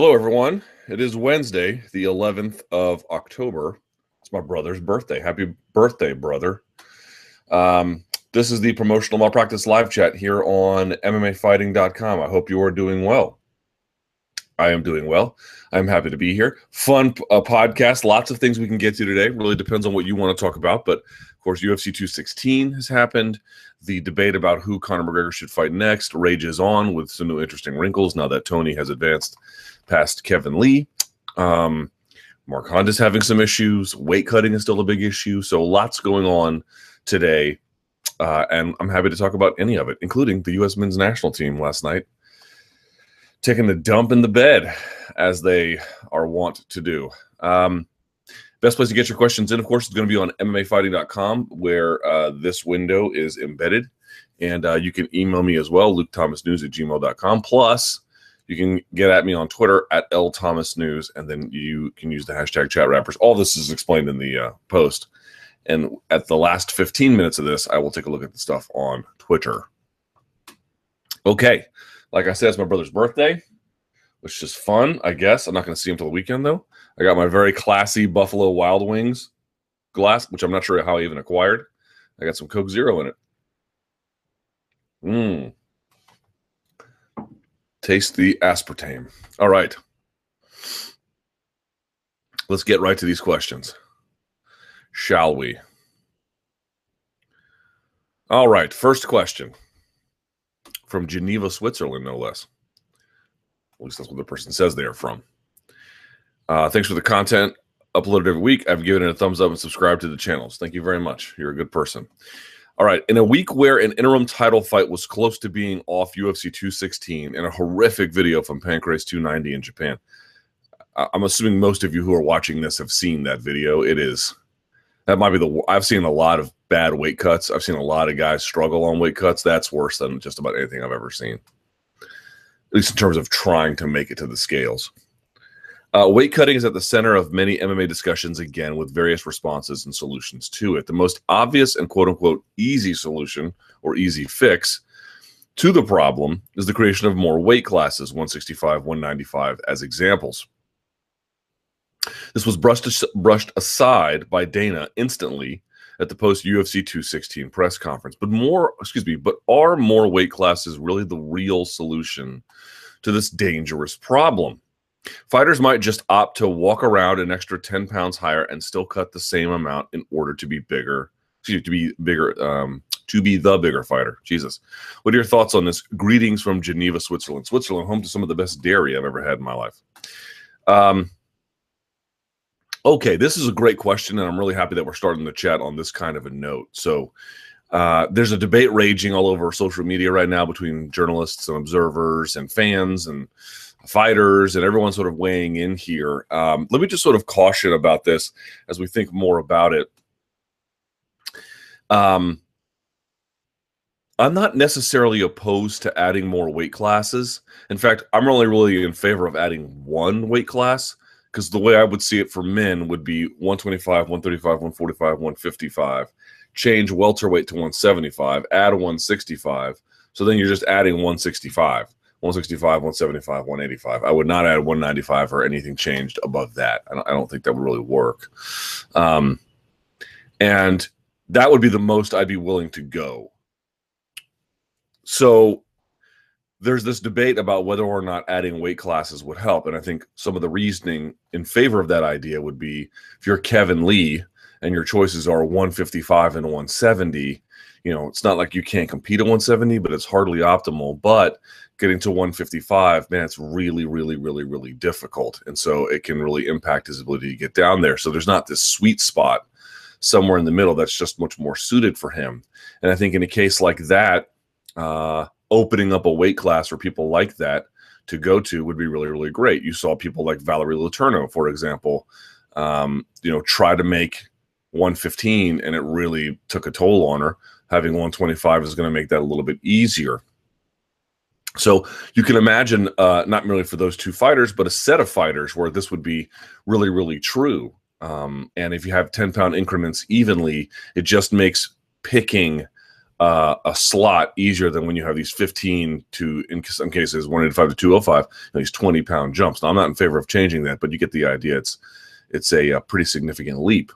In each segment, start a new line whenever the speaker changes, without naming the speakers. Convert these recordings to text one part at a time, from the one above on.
Hello, everyone. It is Wednesday, the 11th of October. It's my brother's birthday. Happy birthday, brother. Um, this is the promotional malpractice live chat here on MMAfighting.com. I hope you are doing well. I am doing well. I'm happy to be here. Fun uh, podcast. Lots of things we can get to today. Really depends on what you want to talk about. But of course, UFC 216 has happened. The debate about who Conor McGregor should fight next rages on with some new interesting wrinkles now that Tony has advanced past Kevin Lee. Um, Mark Hunt is having some issues. Weight cutting is still a big issue. So lots going on today. Uh, and I'm happy to talk about any of it, including the U.S. men's national team last night taking a dump in the bed, as they are wont to do. Um, best place to get your questions in, of course, is going to be on MMAfighting.com, where uh, this window is embedded. And uh, you can email me as well, lukethomasnews at gmail.com. Plus, you can get at me on Twitter at L Thomas News, and then you can use the hashtag chat rappers. All this is explained in the uh, post. And at the last 15 minutes of this, I will take a look at the stuff on Twitter. Okay. Like I said, it's my brother's birthday, which is fun, I guess. I'm not going to see him till the weekend, though. I got my very classy Buffalo Wild Wings glass, which I'm not sure how I even acquired. I got some Coke Zero in it. Mmm. Taste the aspartame. All right. Let's get right to these questions. Shall we? All right. First question from Geneva, Switzerland, no less. At least that's what the person says they are from. Uh, thanks for the content uploaded every week. I've given it a thumbs up and subscribed to the channels. Thank you very much. You're a good person. All right. In a week where an interim title fight was close to being off UFC 216 and a horrific video from Pancrase 290 in Japan, I'm assuming most of you who are watching this have seen that video. It is that might be the I've seen a lot of bad weight cuts. I've seen a lot of guys struggle on weight cuts. That's worse than just about anything I've ever seen. At least in terms of trying to make it to the scales. Uh, weight cutting is at the center of many MMA discussions, again, with various responses and solutions to it. The most obvious and quote unquote easy solution or easy fix to the problem is the creation of more weight classes, 165, 195, as examples. This was brushed, brushed aside by Dana instantly at the post UFC 216 press conference. But more, excuse me, but are more weight classes really the real solution to this dangerous problem? Fighters might just opt to walk around an extra 10 pounds higher and still cut the same amount in order to be bigger, excuse me, to be bigger, um, to be the bigger fighter. Jesus. What are your thoughts on this? Greetings from Geneva, Switzerland. Switzerland, home to some of the best dairy I've ever had in my life. Um, Okay, this is a great question, and I'm really happy that we're starting the chat on this kind of a note. So, uh, there's a debate raging all over social media right now between journalists and observers and fans and fighters and everyone sort of weighing in here. Um, let me just sort of caution about this as we think more about it. Um, I'm not necessarily opposed to adding more weight classes. In fact, I'm really, really in favor of adding one weight class because the way I would see it for men would be 125, 135, 145, 155, change welterweight to 175, add 165. So then you're just adding 165, 165, 175, 185. I would not add 195 or anything changed above that. I don't, I don't think that would really work. Um, and that would be the most I'd be willing to go. So there's this debate about whether or not adding weight classes would help. And I think some of the reasoning in favor of that idea would be if you're Kevin Lee and your choices are 155 and 170, you know, it's not like you can't compete at 170, but it's hardly optimal. But getting to 155, man, it's really, really, really, really difficult. And so it can really impact his ability to get down there. So there's not this sweet spot somewhere in the middle that's just much more suited for him. And I think in a case like that, uh, opening up a weight class for people like that to go to would be really, really great. You saw people like Valerie Letourneau, for example, um, you know, try to make 115 and it really took a toll on her. Having 125 is going to make that a little bit easier. So you can imagine, uh, not merely for those two fighters, but a set of fighters where this would be really, really true. Um, and if you have 10 pound increments evenly, it just makes picking uh, a slot easier than when you have these 15 to, in some cases, 185 to 205, these 20 pound jumps. Now, I'm not in favor of changing that, but you get the idea. It's it's a, a pretty significant leap.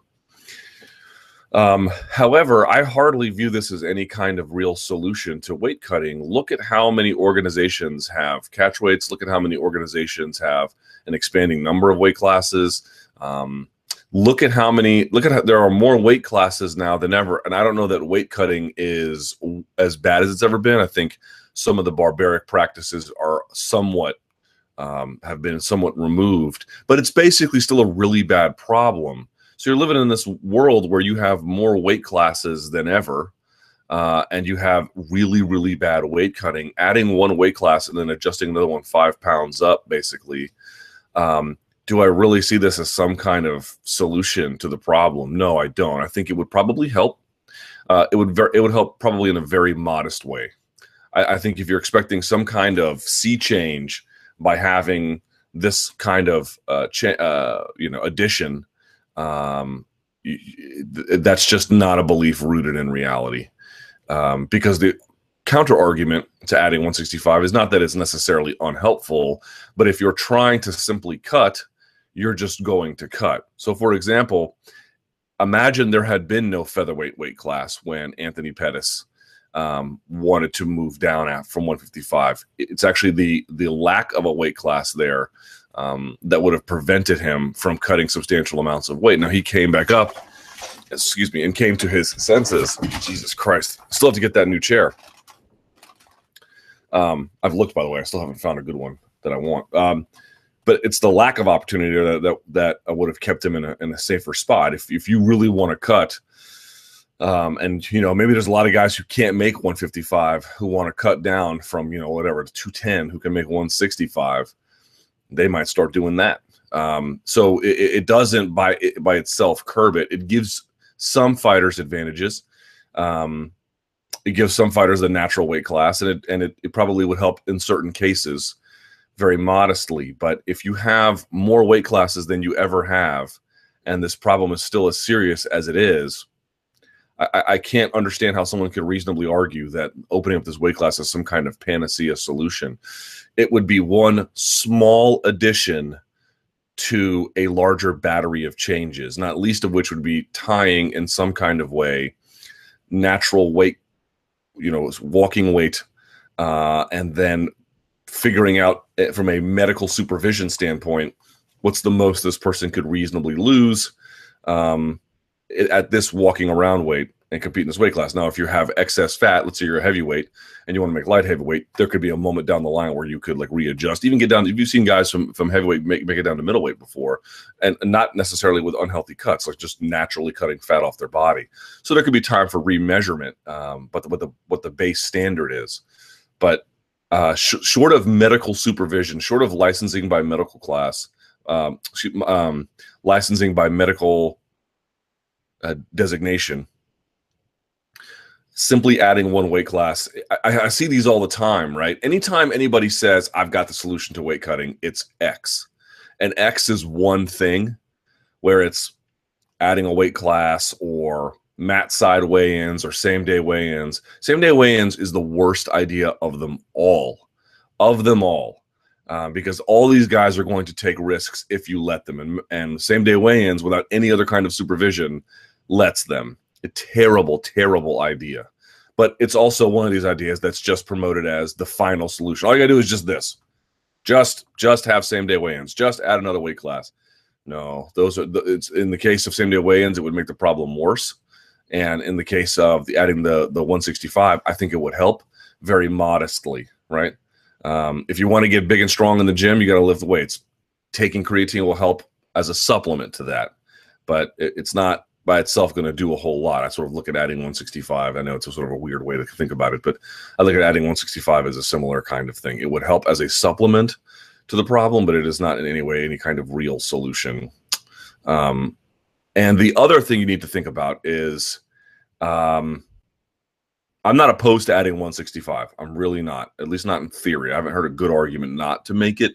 Um, however, I hardly view this as any kind of real solution to weight cutting. Look at how many organizations have catch weights. Look at how many organizations have an expanding number of weight classes. Um, look at how many look at how there are more weight classes now than ever and i don't know that weight cutting is as bad as it's ever been. I think some of the barbaric practices are somewhat um, have been somewhat removed but it's basically still a really bad problem. So you're living in this world where you have more weight classes than ever uh, and you have really really bad weight cutting. Adding one weight class and then adjusting another one five pounds up basically um, do I really see this as some kind of solution to the problem? No, I don't. I think it would probably help. Uh, it would ver- it would help probably in a very modest way. I, I think if you're expecting some kind of sea change by having this kind of uh, cha- uh, you know addition, um, that's just not a belief rooted in reality. Um, because the counter argument to adding 165 is not that it's necessarily unhelpful, but if you're trying to simply cut you're just going to cut. So, for example, imagine there had been no featherweight weight class when Anthony Pettis um, wanted to move down at, from 155. It's actually the the lack of a weight class there um, that would have prevented him from cutting substantial amounts of weight. Now he came back up, excuse me, and came to his senses. Jesus Christ! Still have to get that new chair. Um, I've looked, by the way. I still haven't found a good one that I want. Um, but it's the lack of opportunity that that, that would have kept him in a, in a safer spot. If if you really want to cut, um, and you know maybe there's a lot of guys who can't make 155 who want to cut down from you know whatever to 210 who can make 165, they might start doing that. Um, so it, it, doesn't by by itself curb it. It gives some fighters advantages. Um, it gives some fighters a natural weight class, and it and it, it probably would help in certain cases very modestly. But if you have more weight classes than you ever have, and this problem is still as serious as it is, I, I, can't understand how someone could reasonably argue that opening up this weight class is some kind of panacea solution. It would be one small addition to a larger battery of changes, not least of which would be tying in some kind of way natural weight, you know, walking weight, uh, and then figuring out eh, from a medical supervision standpoint what's the most this person could reasonably lose um, at this walking around weight and compete in this weight class. Now, if you have excess fat, let's say you're a heavyweight and you want to make light heavyweight, there could be a moment down the line where you could like readjust, even get down. If you've seen guys from from heavyweight make, make it down to middleweight before, and, not necessarily with unhealthy cuts, like just naturally cutting fat off their body. So there could be time for remeasurement, um, but the, what the what the base standard is. But uh, sh- short of medical supervision, short of licensing by medical class, um, um, licensing by medical uh, designation, simply adding one weight class. I, I, see these all the time, right? Anytime anybody says, I've got the solution to weight cutting, it's X. And X is one thing where it's adding a weight class or mat side weigh-ins or same day weigh-ins. Same day weigh-ins is the worst idea of them all, of them all, uh, because all these guys are going to take risks if you let them. And, and same day weigh-ins without any other kind of supervision lets them. A terrible, terrible idea. But it's also one of these ideas that's just promoted as the final solution. All you gotta do is just this. Just just have same day weigh-ins. Just add another weight class. No, those are the, it's in the case of same day weigh-ins, it would make the problem worse and in the case of the, adding the the 165, I think it would help very modestly, right? Um, if you want to get big and strong in the gym, you got to lift the weights. Taking creatine will help as a supplement to that, but it, it's not by itself going to do a whole lot. I sort of look at adding 165. I know it's a sort of a weird way to think about it, but I look at adding 165 as a similar kind of thing. It would help as a supplement to the problem, but it is not in any way any kind of real solution. Um, and the other thing you need to think about is um, I'm not opposed to adding 165. I'm really not, at least not in theory. I haven't heard a good argument not to make it,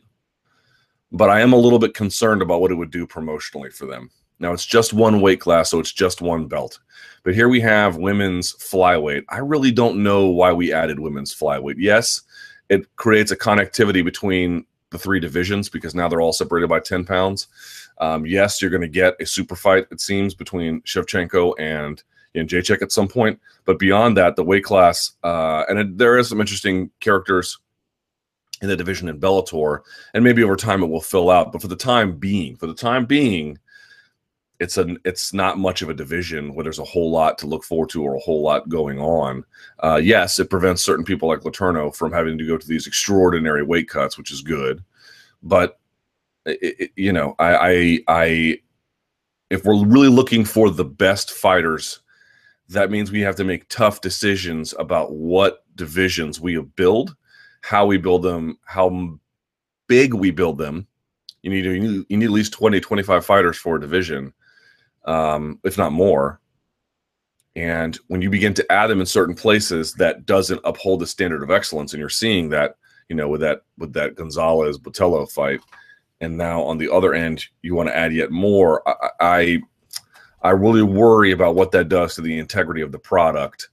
but I am a little bit concerned about what it would do promotionally for them. Now it's just one weight class, so it's just one belt. But here we have women's flyweight. I really don't know why we added women's flyweight. Yes, it creates a connectivity between the three divisions because now they're all separated by 10 pounds. Um, yes, you're going to get a super fight, it seems, between Shevchenko and Jędrzejczyk at some point. But beyond that, the weight class, uh, and it, there is some interesting characters in the division in Bellator, and maybe over time it will fill out. But for the time being, for the time being, it's a it's not much of a division where there's a whole lot to look forward to or a whole lot going on. Uh, yes, it prevents certain people like Letourneau from having to go to these extraordinary weight cuts, which is good. But it, you know, I, I I if we're really looking for the best fighters, that means we have to make tough decisions about what divisions we build, how we build them, how big we build them. You need, you need, you need at least 20, 25 fighters for a division um, if not more. And when you begin to add them in certain places, that doesn't uphold the standard of excellence, and you're seeing that, you know, with that with that Gonzalez Botelho fight, and now on the other end, you want to add yet more. I, I I really worry about what that does to the integrity of the product,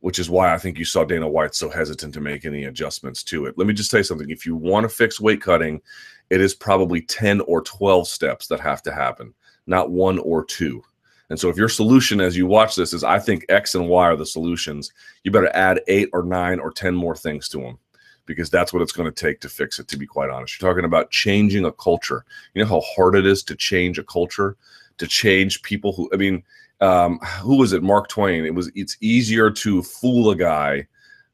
which is why I think you saw Dana White so hesitant to make any adjustments to it. Let me just say something. If you want to fix weight cutting, it is probably 10 or 12 steps that have to happen not one or two. And so if your solution as you watch this is I think X and Y are the solutions, you better add eight or nine or 10 more things to them because that's what it's going to take to fix it, to be quite honest. You're talking about changing a culture. You know how hard it is to change a culture, to change people who, I mean, um, who was it? Mark Twain. It was, it's easier to fool a guy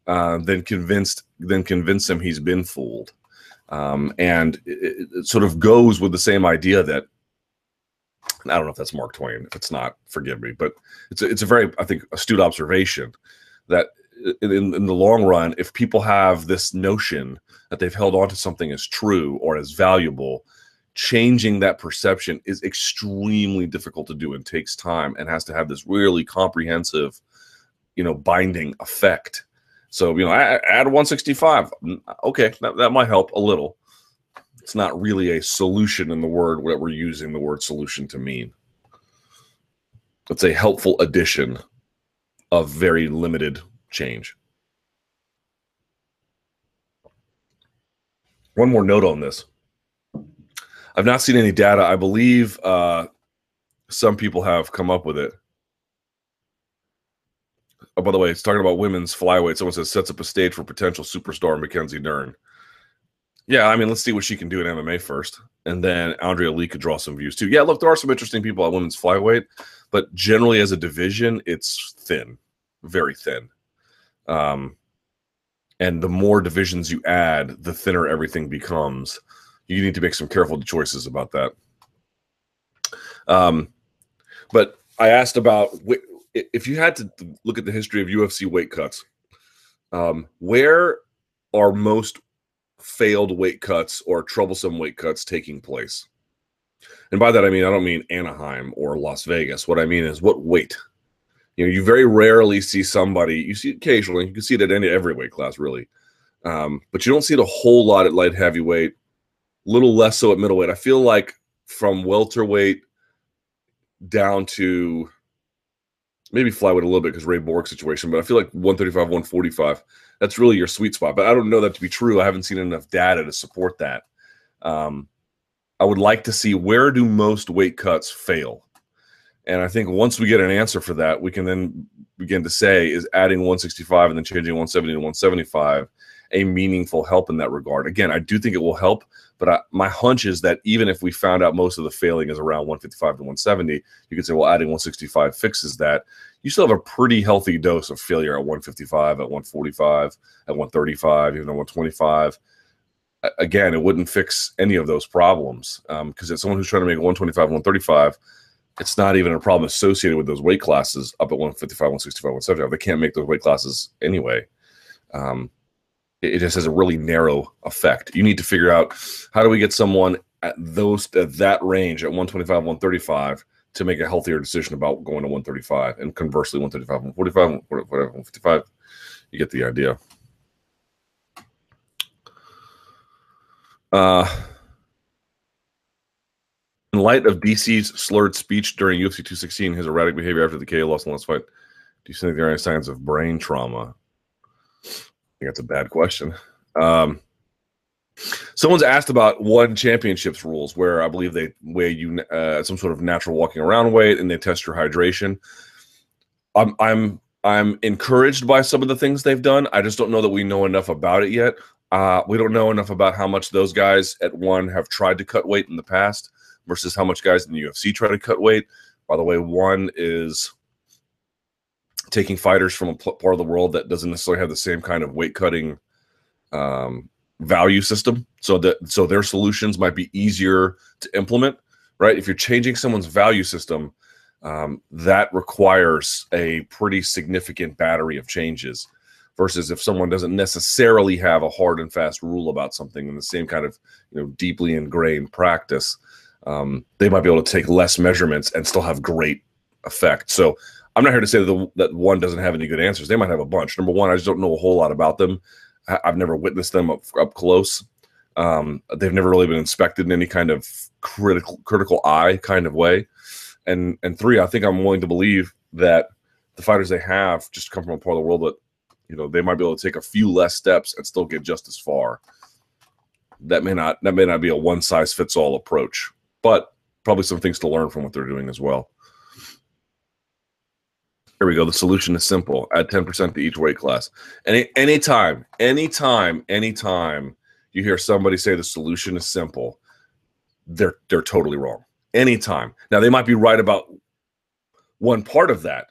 uh, than convinced, than convince him he's been fooled. Um, and it, it sort of goes with the same idea that I don't know if that's Mark Twain. If it's not, forgive me. But it's a, it's a very, I think, astute observation that in, in the long run, if people have this notion that they've held on to something as true or as valuable, changing that perception is extremely difficult to do and takes time and has to have this really comprehensive, you know, binding effect. So, you know, add 165. Mm, okay, that, that might help a little it's not really a solution in the word that we're using the word solution to mean. It's a helpful addition of very limited change. One more note on this. I've not seen any data. I believe uh, some people have come up with it. Oh, by the way, it's talking about women's flyweight. Someone says sets up a stage for potential superstar Mackenzie Dern. Yeah, I mean, let's see what she can do in MMA first, and then Andrea Lee could draw some views too. Yeah, look, there are some interesting people at women's flyweight, but generally as a division, it's thin, very thin. Um, and the more divisions you add, the thinner everything becomes. You need to make some careful choices about that. Um, but I asked about if you had to look at the history of UFC weight cuts, um, where are most failed weight cuts or troublesome weight cuts taking place. And by that I mean I don't mean Anaheim or Las Vegas. What I mean is what weight. You know, you very rarely see somebody. You see occasionally. You can see it at any every weight class, really, um, but you don't see it a whole lot at light heavyweight. Little less so at middleweight. I feel like from welterweight down to maybe flyweight a little bit because Ray Borg situation, but I feel like 135, 145 that's really your sweet spot. But I don't know that to be true. I haven't seen enough data to support that. Um, I would like to see where do most weight cuts fail, and I think once we get an answer for that, we can then begin to say is adding 165 and then changing 170 to 175 a meaningful help in that regard. Again, I do think it will help, but I, my hunch is that even if we found out most of the failing is around 155 to 170, you could say, well, adding 165 fixes that. You still have a pretty healthy dose of failure at 155, at 145, at 135, even at 125. Again, it wouldn't fix any of those problems because um, it's someone who's trying to make 125, 135 it's not even a problem associated with those weight classes up at 155, 165, 175. They can't make those weight classes anyway. Um, it just has a really narrow effect. You need to figure out how do we get someone at those at that range at 125, 135 to make a healthier decision about going to 135, and conversely 135, 145, whatever, 155. You get the idea. Uh, and light of DC's slurred speech during UFC 216, his erratic behavior after the KO loss in the last fight, do you think there are any signs of brain trauma? I think that's a bad question. Um, someone's asked about one championships rules, where I believe they weigh you uh, some sort of natural walking around weight and they test your hydration. I'm I'm I'm encouraged by some of the things they've done. I just don't know that we know enough about it yet. Uh, we don't know enough about how much those guys at one have tried to cut weight in the past versus how much guys in the UFC try to cut weight. By the way, one is taking fighters from a part of the world that doesn't necessarily have the same kind of weight cutting um, value system. So that so their solutions might be easier to implement. Right? If you're changing someone's value system, um, that requires a pretty significant battery of changes versus if someone doesn't necessarily have a hard and fast rule about something in the same kind of you know deeply ingrained practice um, they might be able to take less measurements and still have great effect. So i'm not here to say that, the, that one doesn't have any good answers. They might have a bunch. Number one i just don't know a whole lot about them. I, have never witnessed them up, up close. Um, they've never really been inspected in any kind of critical critical eye kind of way. And and three, I think I'm willing to believe that the fighters they have just come from a part of the world that you know they might be able to take a few less steps and still get just as far. That may not that may not be a one size fits all approach, but probably some things to learn from what they're doing as well. Here we go. The solution is simple. Add 10% to each weight class. Any anytime, anytime, anytime you hear somebody say the solution is simple, they're they're totally wrong anytime. Now they might be right about one part of that.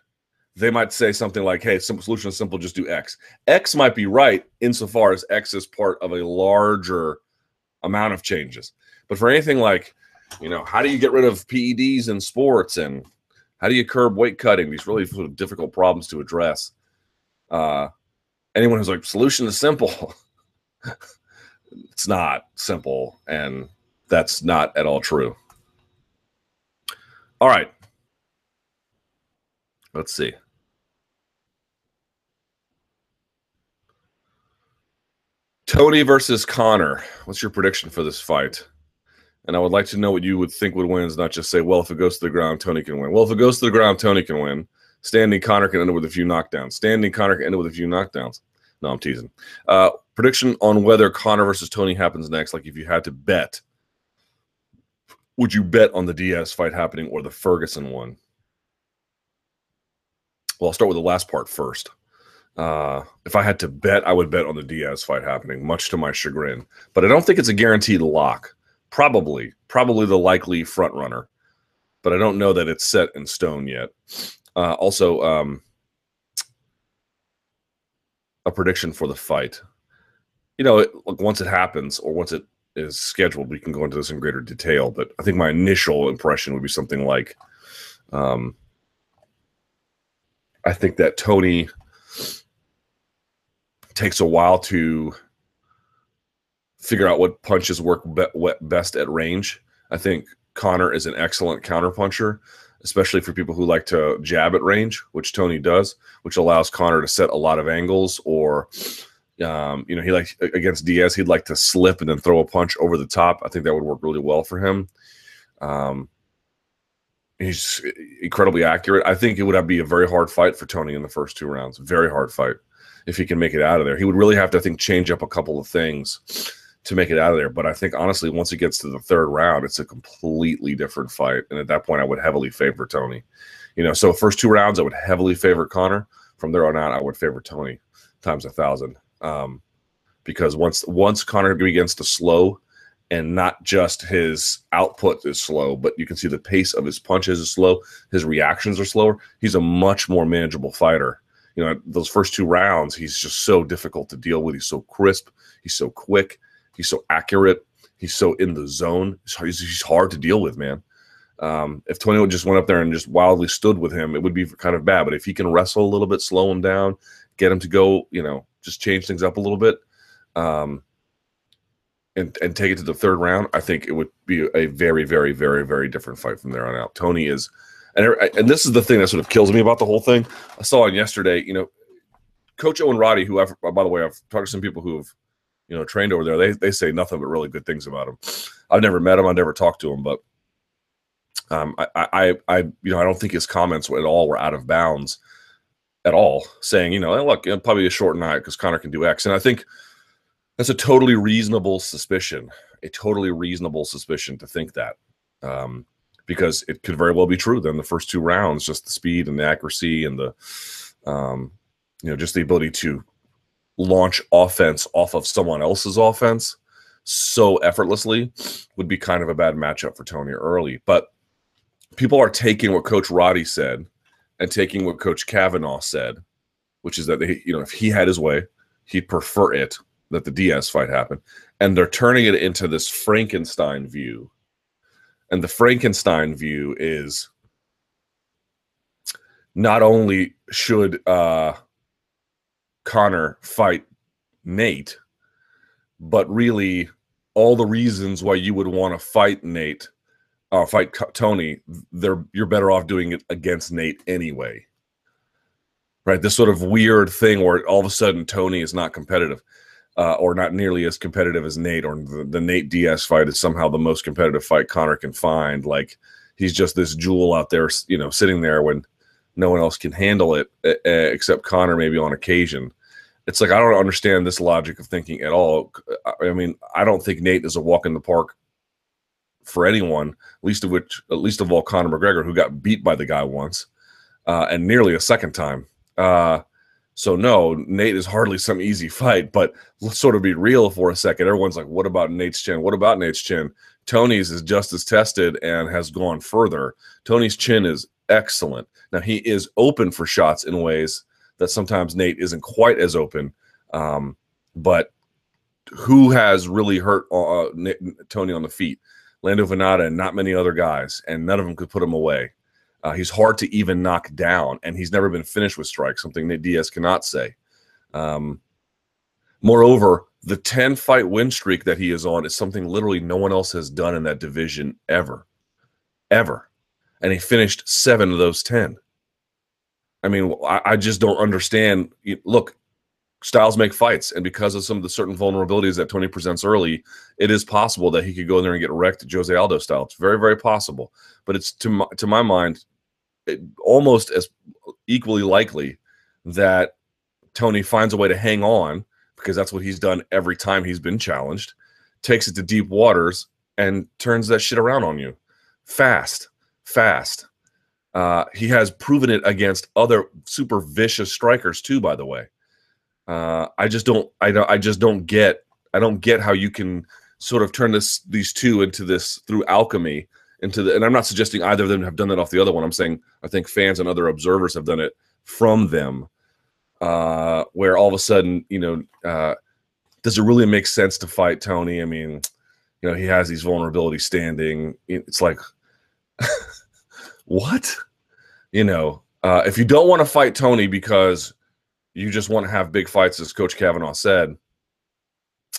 They might say something like, "Hey, simple solution is simple. Just do X." X might be right insofar as X is part of a larger amount of changes. But for anything like, you know, how do you get rid of PEDs in sports and how do you curb weight cutting? These really sort of difficult problems to address. Uh, anyone who's like, solution is simple. it's not simple, and that's not at all true. All right. Let's see. Tony versus Conor. What's your prediction for this fight? And I would like to know what you would think would win, is not just say, well, if it goes to the ground, Tony can win. Well, if it goes to the ground, Tony can win. Standing Conor can end up with a few knockdowns. Standing Conor can end up with a few knockdowns. No, I'm teasing. Uh, prediction on whether Conor versus Tony happens next. Like if you had to bet would you bet on the Diaz fight happening or the Ferguson one? Well, I'll start with the last part first. Uh, if I had to bet, I would bet on the Diaz fight happening, much to my chagrin. But I don't think it's a guaranteed lock. Probably, probably the likely front runner, but I don't know that it's set in stone yet. Uh, also, um, a prediction for the fight. You know, it, once it happens or once it is scheduled. We can go into this in greater detail, but I think my initial impression would be something like, um, I think that Tony takes a while to figure out what punches work be- best at range. I think Conor is an excellent counterpuncher, especially for people who like to jab at range, which Tony does, which allows Conor to set a lot of angles or um, you know, he like against Diaz, he'd like to slip and then throw a punch over the top. I think that would work really well for him. Um, he's incredibly accurate. I think it would be a very hard fight for Tony in the first two rounds. Very hard fight if he can make it out of there. He would really have to, I think, change up a couple of things to make it out of there. But I think honestly, once it gets to the third round, it's a completely different fight. And at that point, I would heavily favor Tony. You know, so first two rounds, I would heavily favor Conor. From there on out, I would favor Tony times a thousand um, because once once Conor begins to slow, and not just his output is slow, but you can see the pace of his punches is slow, his reactions are slower. He's a much more manageable fighter. You know, those first two rounds, he's just so difficult to deal with. He's so crisp, he's so quick, he's so accurate, he's so in the zone. He's, he's hard to deal with, man. Um, if Tony just went up there and just wildly stood with him, it would be kind of bad. But if he can wrestle a little bit, slow him down, get him to go, you know, just change things up a little bit, um, and and take it to the third round, I think it would be a very, very, very, very different fight from there on out. Tony is, and and this is the thing that sort of kills me about the whole thing. I saw on yesterday, you know, Coach Owen Roddy, who I've by the way, I've talked to some people who have you know trained over there. They they say nothing but really good things about him. I've never met him. I've never talked to him, but Um, I, I, I, you know, I don't think his comments at all were out of bounds at all, saying, you know, hey, look, probably a short night because Conor can do X. And I think that's a totally reasonable suspicion, a totally reasonable suspicion to think that. Um, because it could very well be true. Then the first two rounds, just the speed and the accuracy and the, um, you know, just the ability to launch offense off of someone else's offense so effortlessly would be kind of a bad matchup for Tony early. But people are taking what Coach Roddy said and taking what Coach Kavanagh said, which is that they, you know, if he had his way, he'd prefer it that the Diaz fight happen, and they're turning it into this Frankenstein view. And the Frankenstein view is not only should uh, Conor fight Nate, but really all the reasons why you would want to fight Nate uh, fight Tony, they're you're better off doing it against Nate anyway. Right, this sort of weird thing where all of a sudden Tony is not competitive, uh, or not nearly as competitive as Nate, or the, the Nate Diaz fight is somehow the most competitive fight Conor can find. Like he's just this jewel out there, you know, sitting there when no one else can handle it uh, except Conor, maybe on occasion. It's like I don't understand this logic of thinking at all. I mean, I don't think Nate is a walk in the park for anyone, least of which, at least of all, Conor McGregor, who got beat by the guy once uh, and nearly a second time. Uh, so no, Nate is hardly some easy fight. But let's sort of be real for a second. Everyone's like, "What about Nate's chin? What about Nate's chin?" Tony's is just as tested and has gone further. Tony's chin is excellent. Now he is open for shots in ways that sometimes Nate isn't quite as open. Um, but who has really hurt uh, Tony on the feet? Lando Vannata and not many other guys, and none of them could put him away. Uh, he's hard to even knock down, and he's never been finished with strikes, something that Diaz cannot say. Um, moreover, the 10 fight win streak that he is on is something literally no one else has done in that division ever. Ever. And he finished seven of those 10. I mean, I, I just don't understand. Look, styles make fights, and because of some of the certain vulnerabilities that Tony presents early, it is possible that he could go in there and get wrecked Jose Aldo style. It's very, very possible, but it's to my, to my mind it, almost as equally likely that Tony finds a way to hang on because that's what he's done every time he's been challenged, takes it to deep waters, and turns that shit around on you fast, fast. Uh, he has proven it against other super vicious strikers too, by the way. Uh, I just don't. I don't. I just don't get. I don't get how you can sort of turn this these two into this through alchemy into the. And I'm not suggesting either of them have done that off the other one. I'm saying I think fans and other observers have done it from them, uh, where all of a sudden, you know, uh, does it really make sense to fight Tony? I mean, you know, he has these vulnerabilities standing. It's like, what? You know, uh, if you don't want to fight Tony because you just want to have big fights, as Coach Kavanagh said,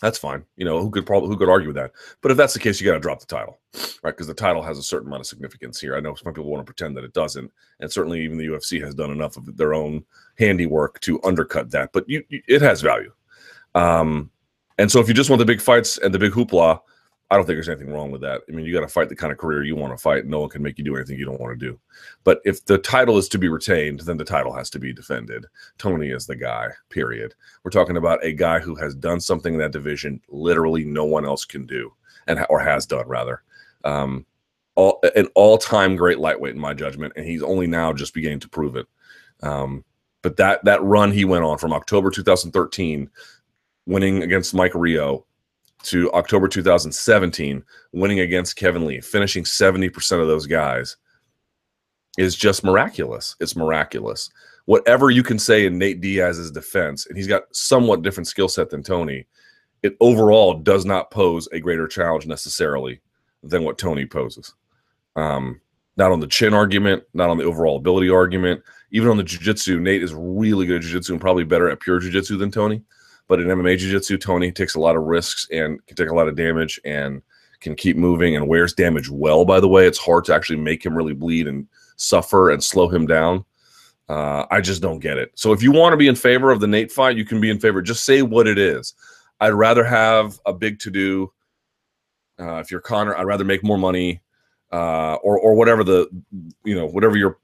that's fine. You know, who could probably who could argue with that? But if that's the case, you got to drop the title, right? Because the title has a certain amount of significance here. I know some people want to pretend that it doesn't, and certainly even the UFC has done enough of their own handiwork to undercut that. But you, you it has value. Um, and so if you just want the big fights and the big hoopla, I don't think there's anything wrong with that. I mean, you got to fight the kind of career you want to fight. No one can make you do anything you don't want to do. But if the title is to be retained, then the title has to be defended. Tony is the guy, period. We're talking about a guy who has done something in that division literally no one else can do, and or has done rather. Um, all, an all-time great lightweight in my judgment, and he's only now just beginning to prove it. Um, but that that run he went on from October 2013, winning against Mike Rio to October 2017, winning against Kevin Lee, finishing 70% of those guys is just miraculous. It's miraculous. Whatever you can say in Nate Diaz's defense, and he's got somewhat different skill set than Tony, it overall does not pose a greater challenge necessarily than what Tony poses. Um, not on the chin argument, not on the overall ability argument, even on the jiu-jitsu. Nate is really good at jiu-jitsu and probably better at pure jiu-jitsu than Tony. But in MMA Jiu Jitsu, Tony takes a lot of risks and can take a lot of damage and can keep moving and wears damage well, by the way. It's hard to actually make him really bleed and suffer and slow him down. Uh, I just don't get it. So if you want to be in favor of the Nate fight, you can be in favor. Just say what it is. I'd rather have a big to do. Uh, if you're Conor, I'd rather make more money. uh, or or whatever the you know whatever your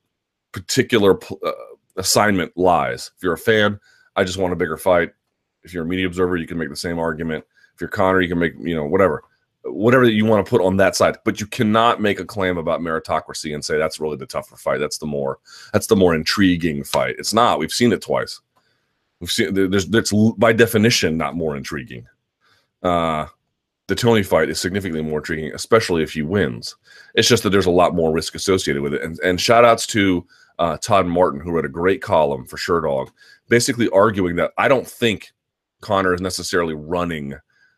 particular uh, assignment lies. If you're a fan, I just want a bigger fight. If you're a media observer, you can make the same argument. If you're Conor, you can make you know whatever whatever you want to put on that side. But you cannot make a claim about meritocracy and say that's really the tougher fight that's the more that's the more intriguing fight. It's not. We've seen it twice. We've seen there's that's by definition not more intriguing. Uh the tony fight is significantly more intriguing especially if he wins. It's just that there's a lot more risk associated with it. And and shout outs to uh, todd martin who wrote a great column for Sherdog basically arguing that i don't think conor is necessarily running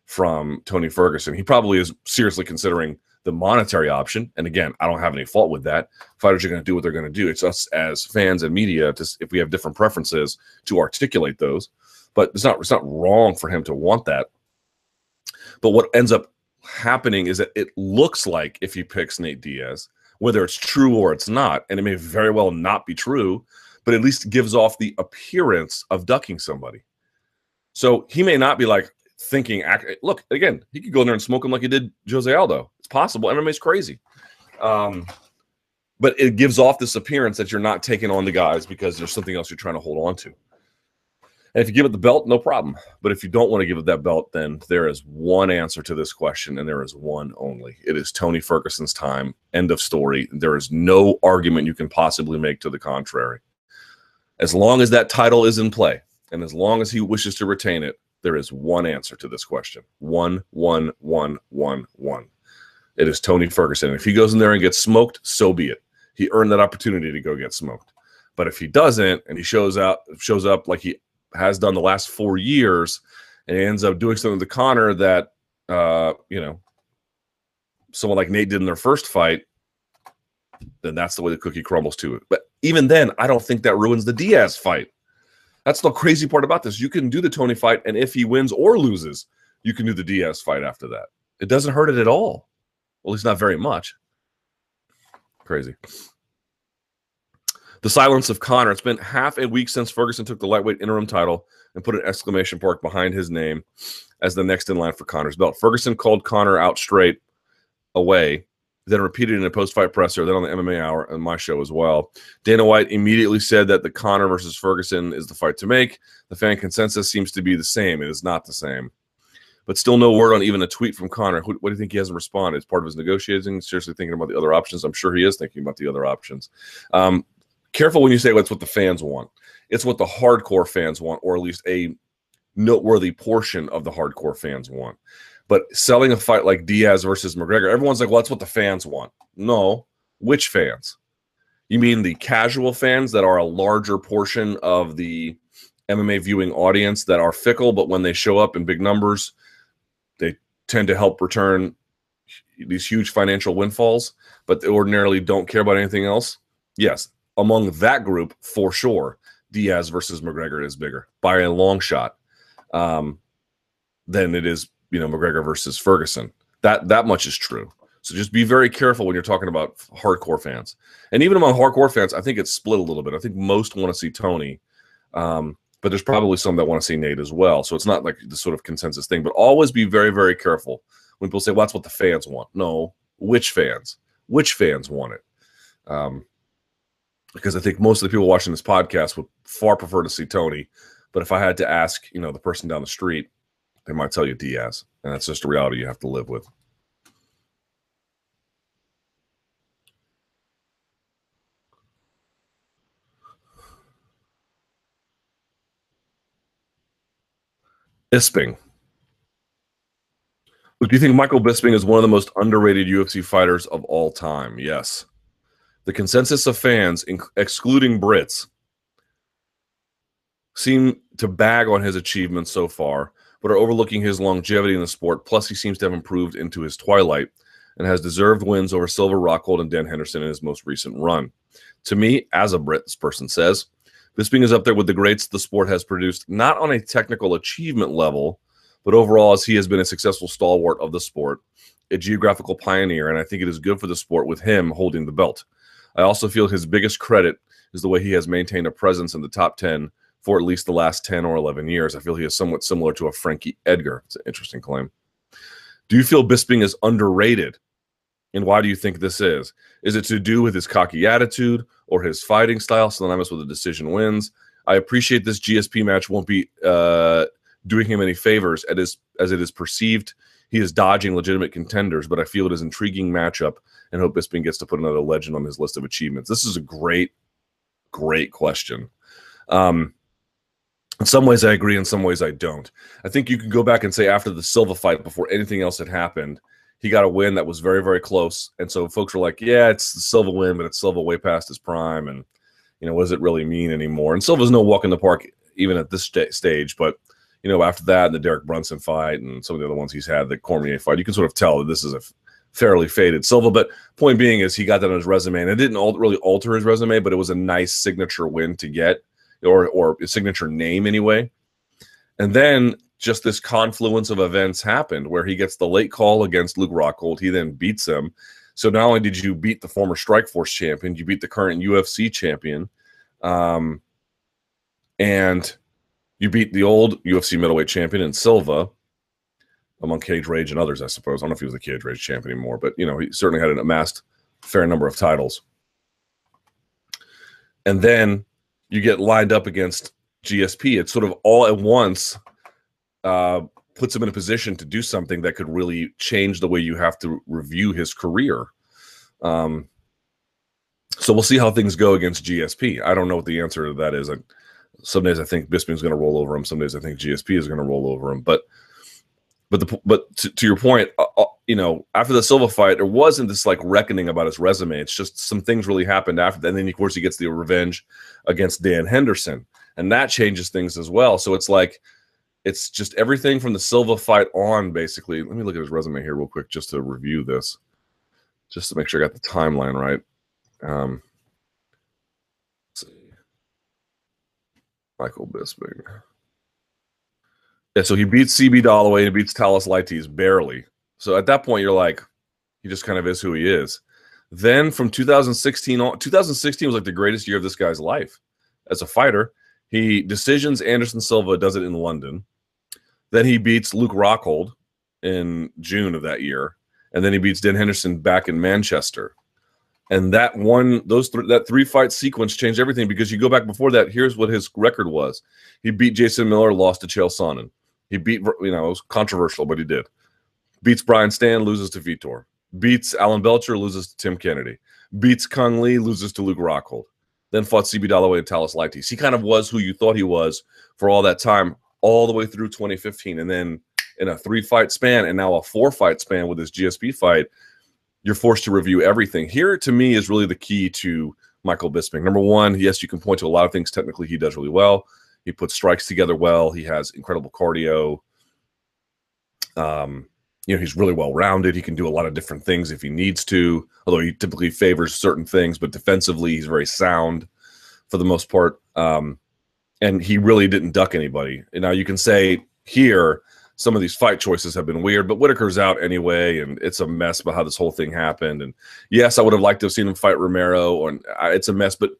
from Tony Ferguson. He probably is seriously considering the monetary option. And again, I don't have any fault with that. Fighters are going to do what they're going to do. It's us as fans and media to, if we have different preferences, to articulate those. But it's not it's not wrong for him to want that. But what ends up happening is that it looks like if he picks Nate Diaz, whether it's true or it's not, and it may very well not be true, but at least gives off the appearance of ducking somebody. So he may not be like, thinking. Look, again, he could go in there and smoke him like he did Jose Aldo. It's possible. MMA's crazy. Um, but it gives off this appearance that you're not taking on the guys because there's something else you're trying to hold on to. And if you give it the belt, no problem. But if you don't want to give it that belt, then there is one answer to this question, and there is one only. It is Tony Ferguson's time. End of story. There is no argument you can possibly make to the contrary. As long as that title is in play, and as long as he wishes to retain it, there is one answer to this question. One, one, one, one, one. It is Tony Ferguson. If he goes in there and gets smoked, so be it. He earned that opportunity to go get smoked. But if he doesn't, and he shows out, shows up like he has done the last four years, and ends up doing something to Conor that, uh, you know, someone like Nate did in their first fight, then that's the way the cookie crumbles to it. But even then, I don't think that ruins the Diaz fight. That's the crazy part about this. You can do the Tony fight, and if he wins or loses, you can do the Diaz fight after that. It doesn't hurt it at all. Well, at least not very much. Crazy. The silence of Conor. It's been half a week since Ferguson took the lightweight interim title and put an exclamation mark behind his name as the next in line for Conor's belt. Ferguson called Conor out straight away then repeated in a post-fight presser, then on the MMA Hour and my show as well. Dana White immediately said that the Conor versus Ferguson is the fight to make. The fan consensus seems to be the same. It is not the same. But still no word on even a tweet from Conor. What do you think he hasn't responded? It's part of his negotiating, seriously thinking about the other options. I'm sure he is thinking about the other options. Um, careful when you say what's what the fans want. It's what the hardcore fans want, or at least a noteworthy portion of the hardcore fans want. But selling a fight like Diaz versus McGregor, everyone's like, well, that's what the fans want. No, which fans? You mean the casual fans that are a larger portion of the MMA viewing audience that are fickle, but when they show up in big numbers, they tend to help return these huge financial windfalls, but they ordinarily don't care about anything else? Yes, among that group, for sure, Diaz versus McGregor is bigger by a long shot um, than it is you know McGregor versus Ferguson. That that much is true. So just be very careful when you're talking about hardcore fans. And even among hardcore fans, I think it's split a little bit. I think most want to see Tony, um, but there's probably some that want to see Nate as well. So it's not like the sort of consensus thing. But always be very very careful when people say, "Well, that's what the fans want." No, which fans? Which fans want it? Um, because I think most of the people watching this podcast would far prefer to see Tony. But if I had to ask, you know, the person down the street, they might tell you Diaz, and that's just a reality you have to live with. Bisping. Do you think Michael Bisping is one of the most underrated UFC fighters of all time? Yes. The consensus of fans, excluding Brits, seem to bag on his achievements so far, but are overlooking his longevity in the sport. Plus, he seems to have improved into his twilight and has deserved wins over Silva Rockhold and Dan Henderson in his most recent run. To me, as a Brit, this person says, Bisping is up there with the greats the sport has produced, not on a technical achievement level, but overall as he has been a successful stalwart of the sport, a geographical pioneer, and I think it is good for the sport with him holding the belt. I also feel his biggest credit is the way he has maintained a presence in the top 10 for at least the last 10 or 11 years. I feel he is somewhat similar to a Frankie Edgar. It's an interesting claim. Do you feel Bisping is underrated? And why do you think this is? Is it to do with his cocky attitude or his fighting style, synonymous with the decision wins? I appreciate this GSP match won't be uh, doing him any favors as, as it is perceived. He is dodging legitimate contenders, but I feel it is intriguing matchup and hope Bisping gets to put another legend on his list of achievements. This is a great, great question. Um, in some ways, I agree. In some ways, I don't. I think you can go back and say after the Silva fight, before anything else had happened, he got a win that was very, very close. And so folks were like, yeah, it's the Silva win, but it's Silva way past his prime. And, you know, what does it really mean anymore? And Silva's no walk in the park even at this st- stage. But, you know, after that and the Derek Brunson fight and some of the other ones he's had, the Cormier fight, you can sort of tell that this is a fairly faded Silva. But point being is he got that on his resume, and it didn't al- really alter his resume, but it was a nice signature win to get, or or signature name anyway. And then just this confluence of events happened where he gets the late call against Luke Rockhold. He then beats him. So not only did you beat the former Strikeforce champion, you beat the current UFC champion, um, and you beat the old UFC middleweight champion in Silva among Cage Rage and others, I suppose. I don't know if he was the Cage Rage champ anymore, but you know, he certainly had an amassed fair number of titles. And then you get lined up against GSP. It's sort of all at once uh, puts him in a position to do something that could really change the way you have to review his career. Um, so we'll see how things go against GSP. I don't know what the answer to that is. I, some days I think Bisping's going to roll over him. Some days I think GSP is going to roll over him. But but the but to, to your point, you know, after the Silva fight, there wasn't this like reckoning about his resume. It's just some things really happened after that. And then of course he gets the revenge against Dan Henderson, and that changes things as well. So it's like it's just everything from the Silva fight on, basically. Let me look at his resume here real quick just to review this, just to make sure I got the timeline right. Um, Michael Bisping. Yeah, so he beats CB Dollaway and he beats Thales Leites barely. So at that point, you're like, he just kind of is who he is. Then from 2016 on, 2016 was like the greatest year of this guy's life as a fighter. He decisions Anderson Silva, does it in London. Then he beats Luke Rockhold in June of that year, and then he beats Dan Henderson back in Manchester. And that one, those th- that three fight sequence changed everything because you go back before that. Here's what his record was: he beat Jason Miller, lost to Chael Sonnen. He beat, you know, it was controversial, but he did. Beats Brian Stann, loses to Vitor. Beats Alan Belcher, loses to Tim Kennedy. Beats Cung Le, loses to Luke Rockhold. Then fought CB Dollaway and Thales Leites. He kind of was who you thought he was for all that time, all the way through 2015. And then in a three fight span and now a four fight span with this GSP fight, you're forced to review everything. Here, to me, is really the key to Michael Bisping. Number one, yes, you can point to a lot of things technically he does really well. He puts strikes together well. He has incredible cardio. Um, you know, he's really well rounded. He can do a lot of different things if he needs to, although he typically favors certain things, but defensively, he's very sound for the most part. Um, and he really didn't duck anybody. Now you can say here, some of these fight choices have been weird, but Whitaker's out anyway, and it's a mess about how this whole thing happened. And yes, I would have liked to have seen him fight Romero, and it's a mess. But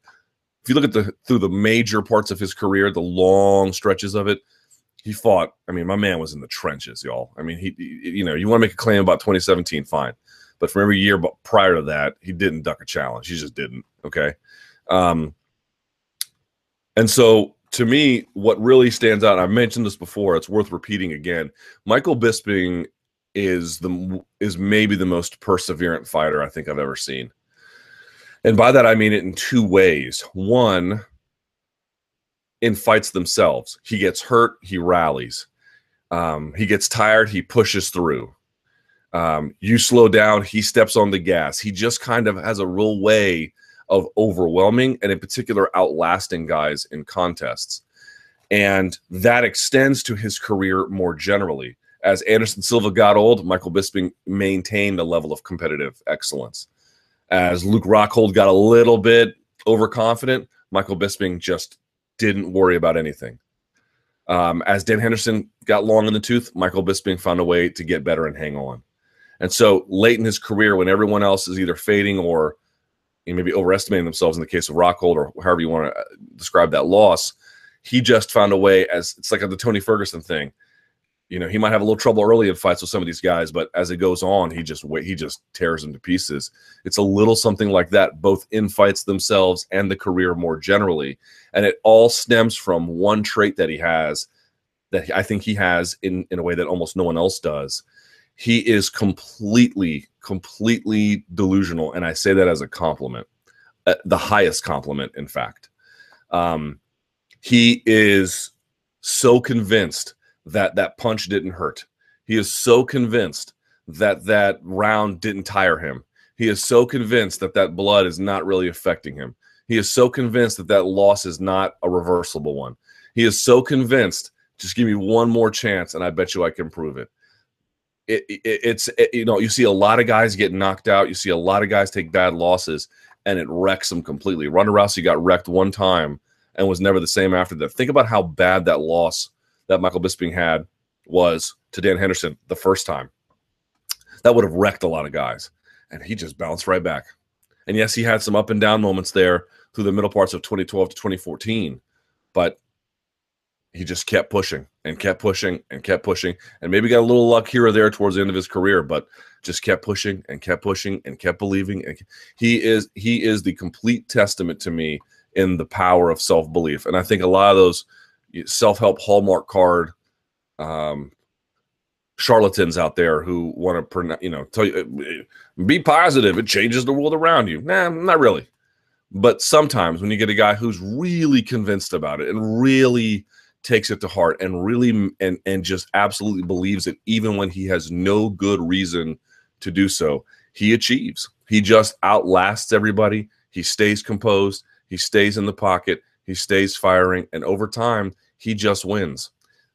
if you look at the through the major parts of his career, the long stretches of it, he fought. I mean, my man was in the trenches, y'all. I mean, he, he you know, you want to make a claim about 2017, fine, but from every year but prior to that, he didn't duck a challenge. He just didn't. Okay, um, and so to me, what really stands out, I've mentioned this before, it's worth repeating again. Michael Bisping is the is maybe the most perseverant fighter I think I've ever seen. And by that, I mean it in two ways. One, in fights themselves, he gets hurt, he rallies. Um, he gets tired, he pushes through. Um, you slow down, he steps on the gas. He just kind of has a real way of overwhelming and, in particular, outlasting guys in contests. And that extends to his career more generally. As Anderson Silva got old, Michael Bisping maintained a level of competitive excellence as Luke Rockhold got a little bit overconfident, Michael Bisping just didn't worry about anything. Um, as Dan Henderson got long in the tooth, Michael Bisping found a way to get better and hang on. And so late in his career, when everyone else is either fading or maybe overestimating themselves in the case of Rockhold or however you want to uh, describe that loss, he just found a way as it's like the Tony Ferguson thing you know, he might have a little trouble early in fights with some of these guys, but as it goes on, he just he just tears them to pieces. It's a little something like that, both in fights themselves and the career more generally, and it all stems from one trait that he has that I think he has in in a way that almost no one else does. He is completely, completely delusional, and I say that as a compliment, uh, the highest compliment, in fact. Um, he is so convinced that that punch didn't hurt. He is so convinced that that round didn't tire him. He is so convinced that that blood is not really affecting him. He is so convinced that that loss is not a reversible one. He is so convinced, just give me one more chance and I bet you I can prove it. it, it it's it, you know, you see a lot of guys get knocked out, you see a lot of guys take bad losses and it wrecks them completely. Ronda Rousey got wrecked one time and was never the same after that. Think about how bad that loss that Michael Bisping had was to Dan Henderson the first time. That would have wrecked a lot of guys. And he just bounced right back. And yes, he had some up and down moments there through the middle parts of 2012 to 2014, but he just kept pushing and kept pushing and kept pushing and maybe got a little luck here or there towards the end of his career but just kept pushing and kept pushing and kept believing and he is he is the complete testament to me in the power of self-belief and i think a lot of those self-help hallmark card um, charlatans out there who want to you know tell you be positive it changes the world around you. Nah not really. But sometimes when you get a guy who's really convinced about it and really takes it to heart and really and and just absolutely believes it even when he has no good reason to do so he achieves. He just outlasts everybody. He stays composed. He stays in the pocket he stays firing and over time he just wins.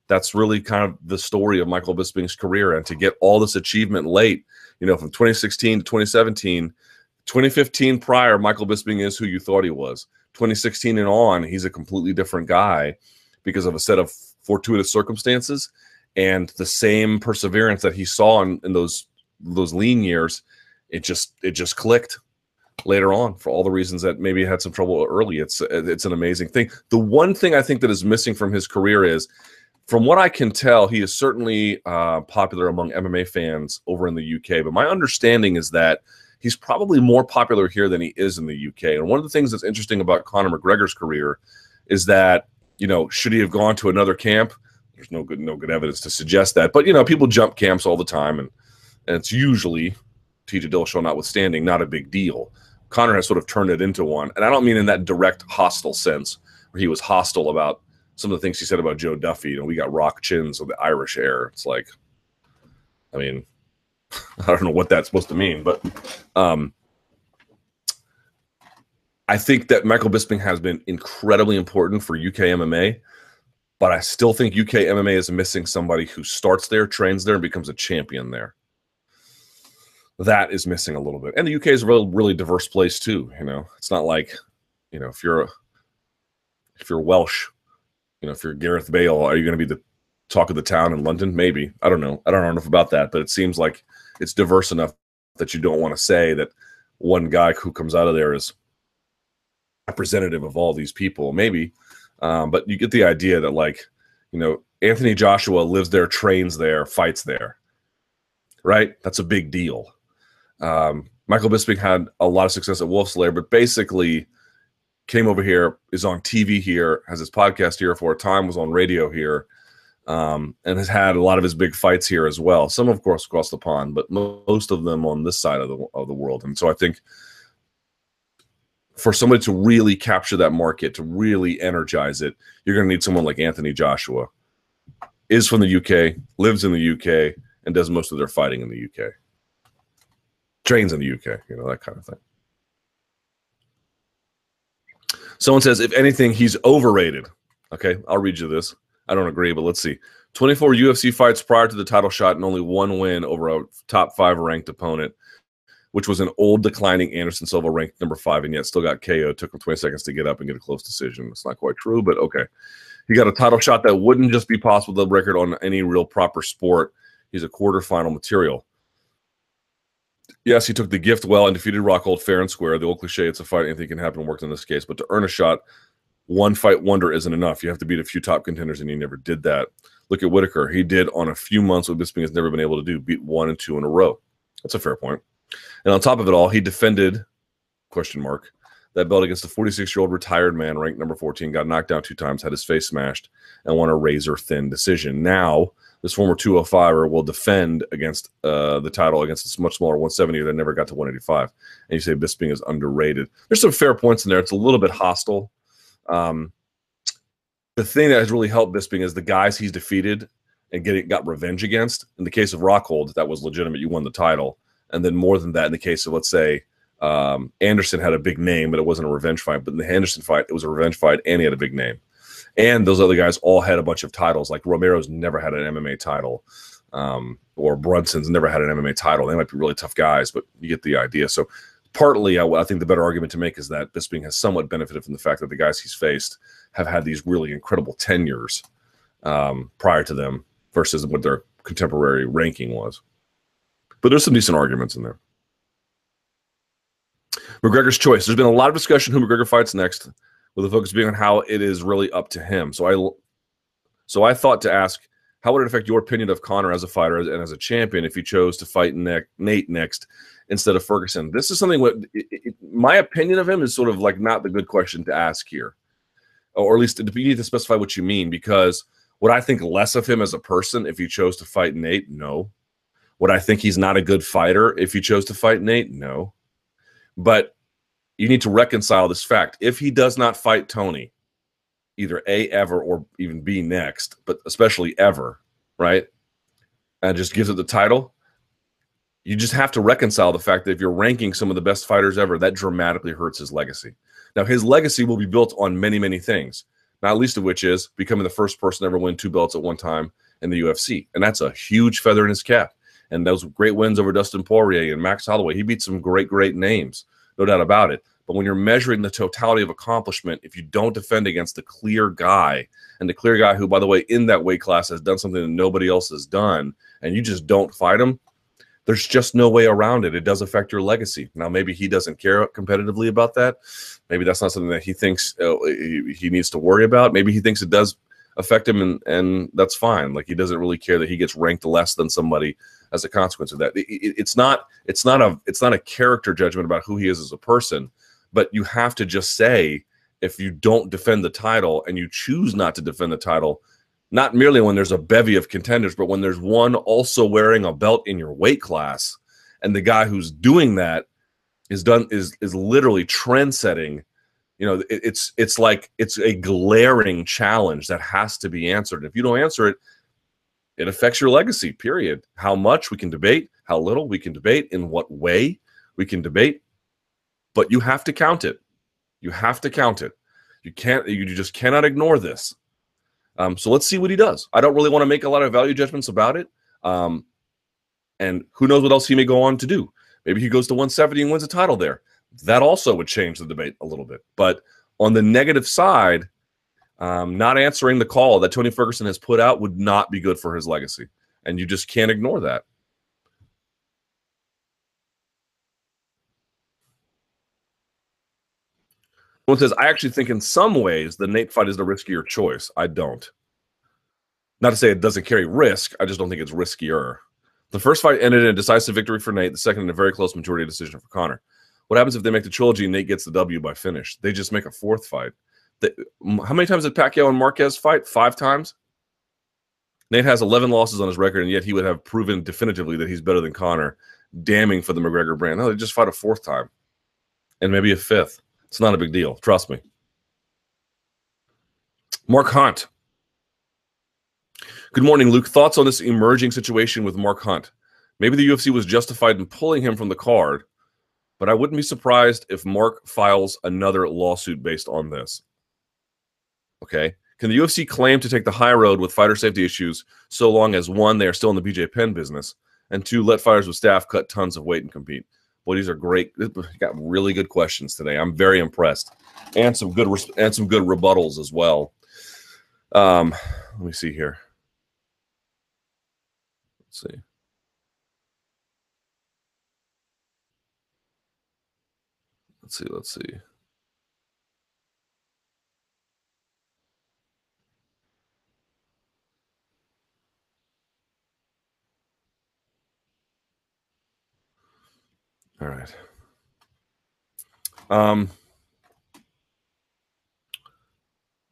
That's really kind of the story of Michael Bisping's career. And to get all this achievement late, you know, from 2016 to 2017, 2015 prior, Michael Bisping is who you thought he was. 2016 and on, he's a completely different guy because of a set of fortuitous circumstances and the same perseverance that he saw in, in those those lean years. It just it just clicked later on for all the reasons that maybe had some trouble early. It's it's an amazing thing. The one thing I think that is missing from his career is, from what I can tell, he is certainly uh, popular among MMA fans over in the UK. But my understanding is that he's probably more popular here than he is in the UK. And one of the things that's interesting about Conor McGregor's career is that you know should he have gone to another camp? There's no good no good evidence to suggest that. But you know people jump camps all the time, and and it's usually TJ Dillashaw notwithstanding, not a big deal. Conor has sort of turned it into one. And I don't mean in that direct hostile sense where he was hostile about some of the things he said about Joe Duffy. You know, we got rock chins with the Irish air. It's like, I mean, I don't know what that's supposed to mean, but um, I think that Michael Bisping has been incredibly important for UK MMA, but I still think UK MMA is missing somebody who starts there, trains there, and becomes a champion there that is missing a little bit. And the UK is a really, really diverse place too. You know, it's not like, you know, if you're a, if you're Welsh, you know, if you're Gareth Bale, are you going to be the talk of the town in London? Maybe. I don't know. I don't know enough about that, but it seems like it's diverse enough that you don't want to say that one guy who comes out of there is representative of all these people. Maybe, um, but you get the idea that like, you know, Anthony Joshua lives there, trains there, fights there. Right? That's a big deal. Um, Michael Bisping had a lot of success at Wolf's Lair, but basically came over here, is on TV here, has his podcast here for a time, was on radio here, um, and has had a lot of his big fights here as well. Some, of course, across the pond, but most of them on this side of the of the world. And so I think for somebody to really capture that market, to really energize it, you're going to need someone like Anthony Joshua. Is from the UK, lives in the UK, and does most of their fighting in the UK trains in the UK, you know, that kind of thing. Someone says, if anything, he's overrated. Okay, I'll read you this. I don't agree, but let's see. 24 UFC fights prior to the title shot and only one win over a top five ranked opponent, which was an old declining Anderson Silva ranked number five, and yet still got KO. Took him 20 seconds to get up and get a close decision. It's not quite true, but okay. He got a title shot that wouldn't just be possible the record on any real proper sport. He's a quarterfinal material. Yes, he took the gift well and defeated Rockhold fair and square. The old cliche, it's a fight, anything can happen, worked in this case. But to earn a shot, one fight wonder isn't enough. You have to beat a few top contenders, and he never did that. Look at Whitaker. He did on a few months what Bisping has never been able to do, beat one and two in a row. That's a fair point. And on top of it all, he defended question mark that belt against a 46 year old retired man ranked number 14, got knocked down two times, had his face smashed, and won a razor thin decision. Now, this former 205er will defend against uh, the title against this much smaller 170 that never got to 185. And you say Bisping is underrated. There's some fair points in there. It's a little bit hostile. Um, the thing that has really helped Bisping is the guys he's defeated and getting got revenge against. In the case of Rockhold, that was legitimate. You won the title. And then more than that, in the case of let's say um, Anderson had a big name, but it wasn't a revenge fight. But in the Anderson fight, it was a revenge fight, and he had a big name. And those other guys all had a bunch of titles. Like Romero's never had an MMA title, um, or Brunson's never had an MMA title. They might be really tough guys, but you get the idea. So partly, I, I think the better argument to make is that Bisping has somewhat benefited from the fact that the guys he's faced have had these really incredible tenures um, prior to them versus what their contemporary ranking was. But there's some decent arguments in there. McGregor's choice. There's been a lot of discussion who McGregor fights next, with the focus being on how it is really up to him. So I, so I thought to ask, how would it affect your opinion of Conor as a fighter and as a champion if he chose to fight Nate next instead of Ferguson? This is something. What my opinion of him is sort of like not the good question to ask here, or at least you need to specify what you mean because would I think less of him as a person if he chose to fight Nate? No. Would I think he's not a good fighter if he chose to fight Nate? No. But you need to reconcile this fact. If he does not fight Tony, either A, ever, or even B, next, but especially ever, right? And just gives it the title, you just have to reconcile the fact that if you're ranking some of the best fighters ever, that dramatically hurts his legacy. Now, his legacy will be built on many, many things, not least of which is becoming the first person to ever win two belts at one time in the UFC. And that's a huge feather in his cap and those great wins over Dustin Poirier and Max Holloway. He beat some great, great names, no doubt about it. But when you're measuring the totality of accomplishment, if you don't defend against the clear guy, and the clear guy who, by the way, in that weight class has done something that nobody else has done, and you just don't fight him, there's just no way around it. It does affect your legacy. Now, maybe he doesn't care competitively about that. Maybe that's not something that he thinks uh, he, needs to worry about. Maybe he thinks it does affect him, and and that's fine. Like he doesn't really care that he gets ranked less than somebody as a consequence of that. It, it, it's not it's not a it's not a character judgment about who he is as a person, but you have to just say if you don't defend the title and you choose not to defend the title, not merely when there's a bevy of contenders, but when there's one also wearing a belt in your weight class, and the guy who's doing that is done is is literally trend setting. You know, it, it's it's like it's a glaring challenge that has to be answered. If you don't answer it, it affects your legacy, period. How much we can debate, how little we can debate, in what way we can debate, but you have to count it. You have to count it. You can't, you just cannot ignore this. Um, so let's see what he does. I don't really want to make a lot of value judgments about it. Um, and who knows what else he may go on to do. Maybe he goes to 170 and wins a title there. That also would change the debate a little bit. But on the negative side, um, not answering the call that Tony Ferguson has put out would not be good for his legacy. And you just can't ignore that. One says, I actually think in some ways the Nate fight is the riskier choice. I don't. Not to say it doesn't carry risk, I just don't think it's riskier. The first fight ended in a decisive victory for Nate, the second in a very close majority decision for Conor. What happens if they make the trilogy and Nate gets the W by finish? They just make a fourth fight the, how many times did Pacquiao and Marquez fight? Five times. Nate has 11 losses on his record, and yet he would have proven definitively that he's better than Conor, damning for the McGregor brand. No, they just fought a fourth time and maybe a fifth. It's not a big deal. Trust me. Mark Hunt. Good morning, Luke. Thoughts on this emerging situation with Mark Hunt? Maybe the UFC was justified in pulling him from the card, but I wouldn't be surprised if Mark files another lawsuit based on this. Okay. Can the UFC claim to take the high road with fighter safety issues so long as one, they are still in the BJ Penn business, and two, let fighters with staff cut tons of weight and compete? Boy, these are great. Got really good questions today. I'm very impressed, and some good and some good rebuttals as well. Um, let me see here. Let's see. Let's see. Let's see. All right. Um,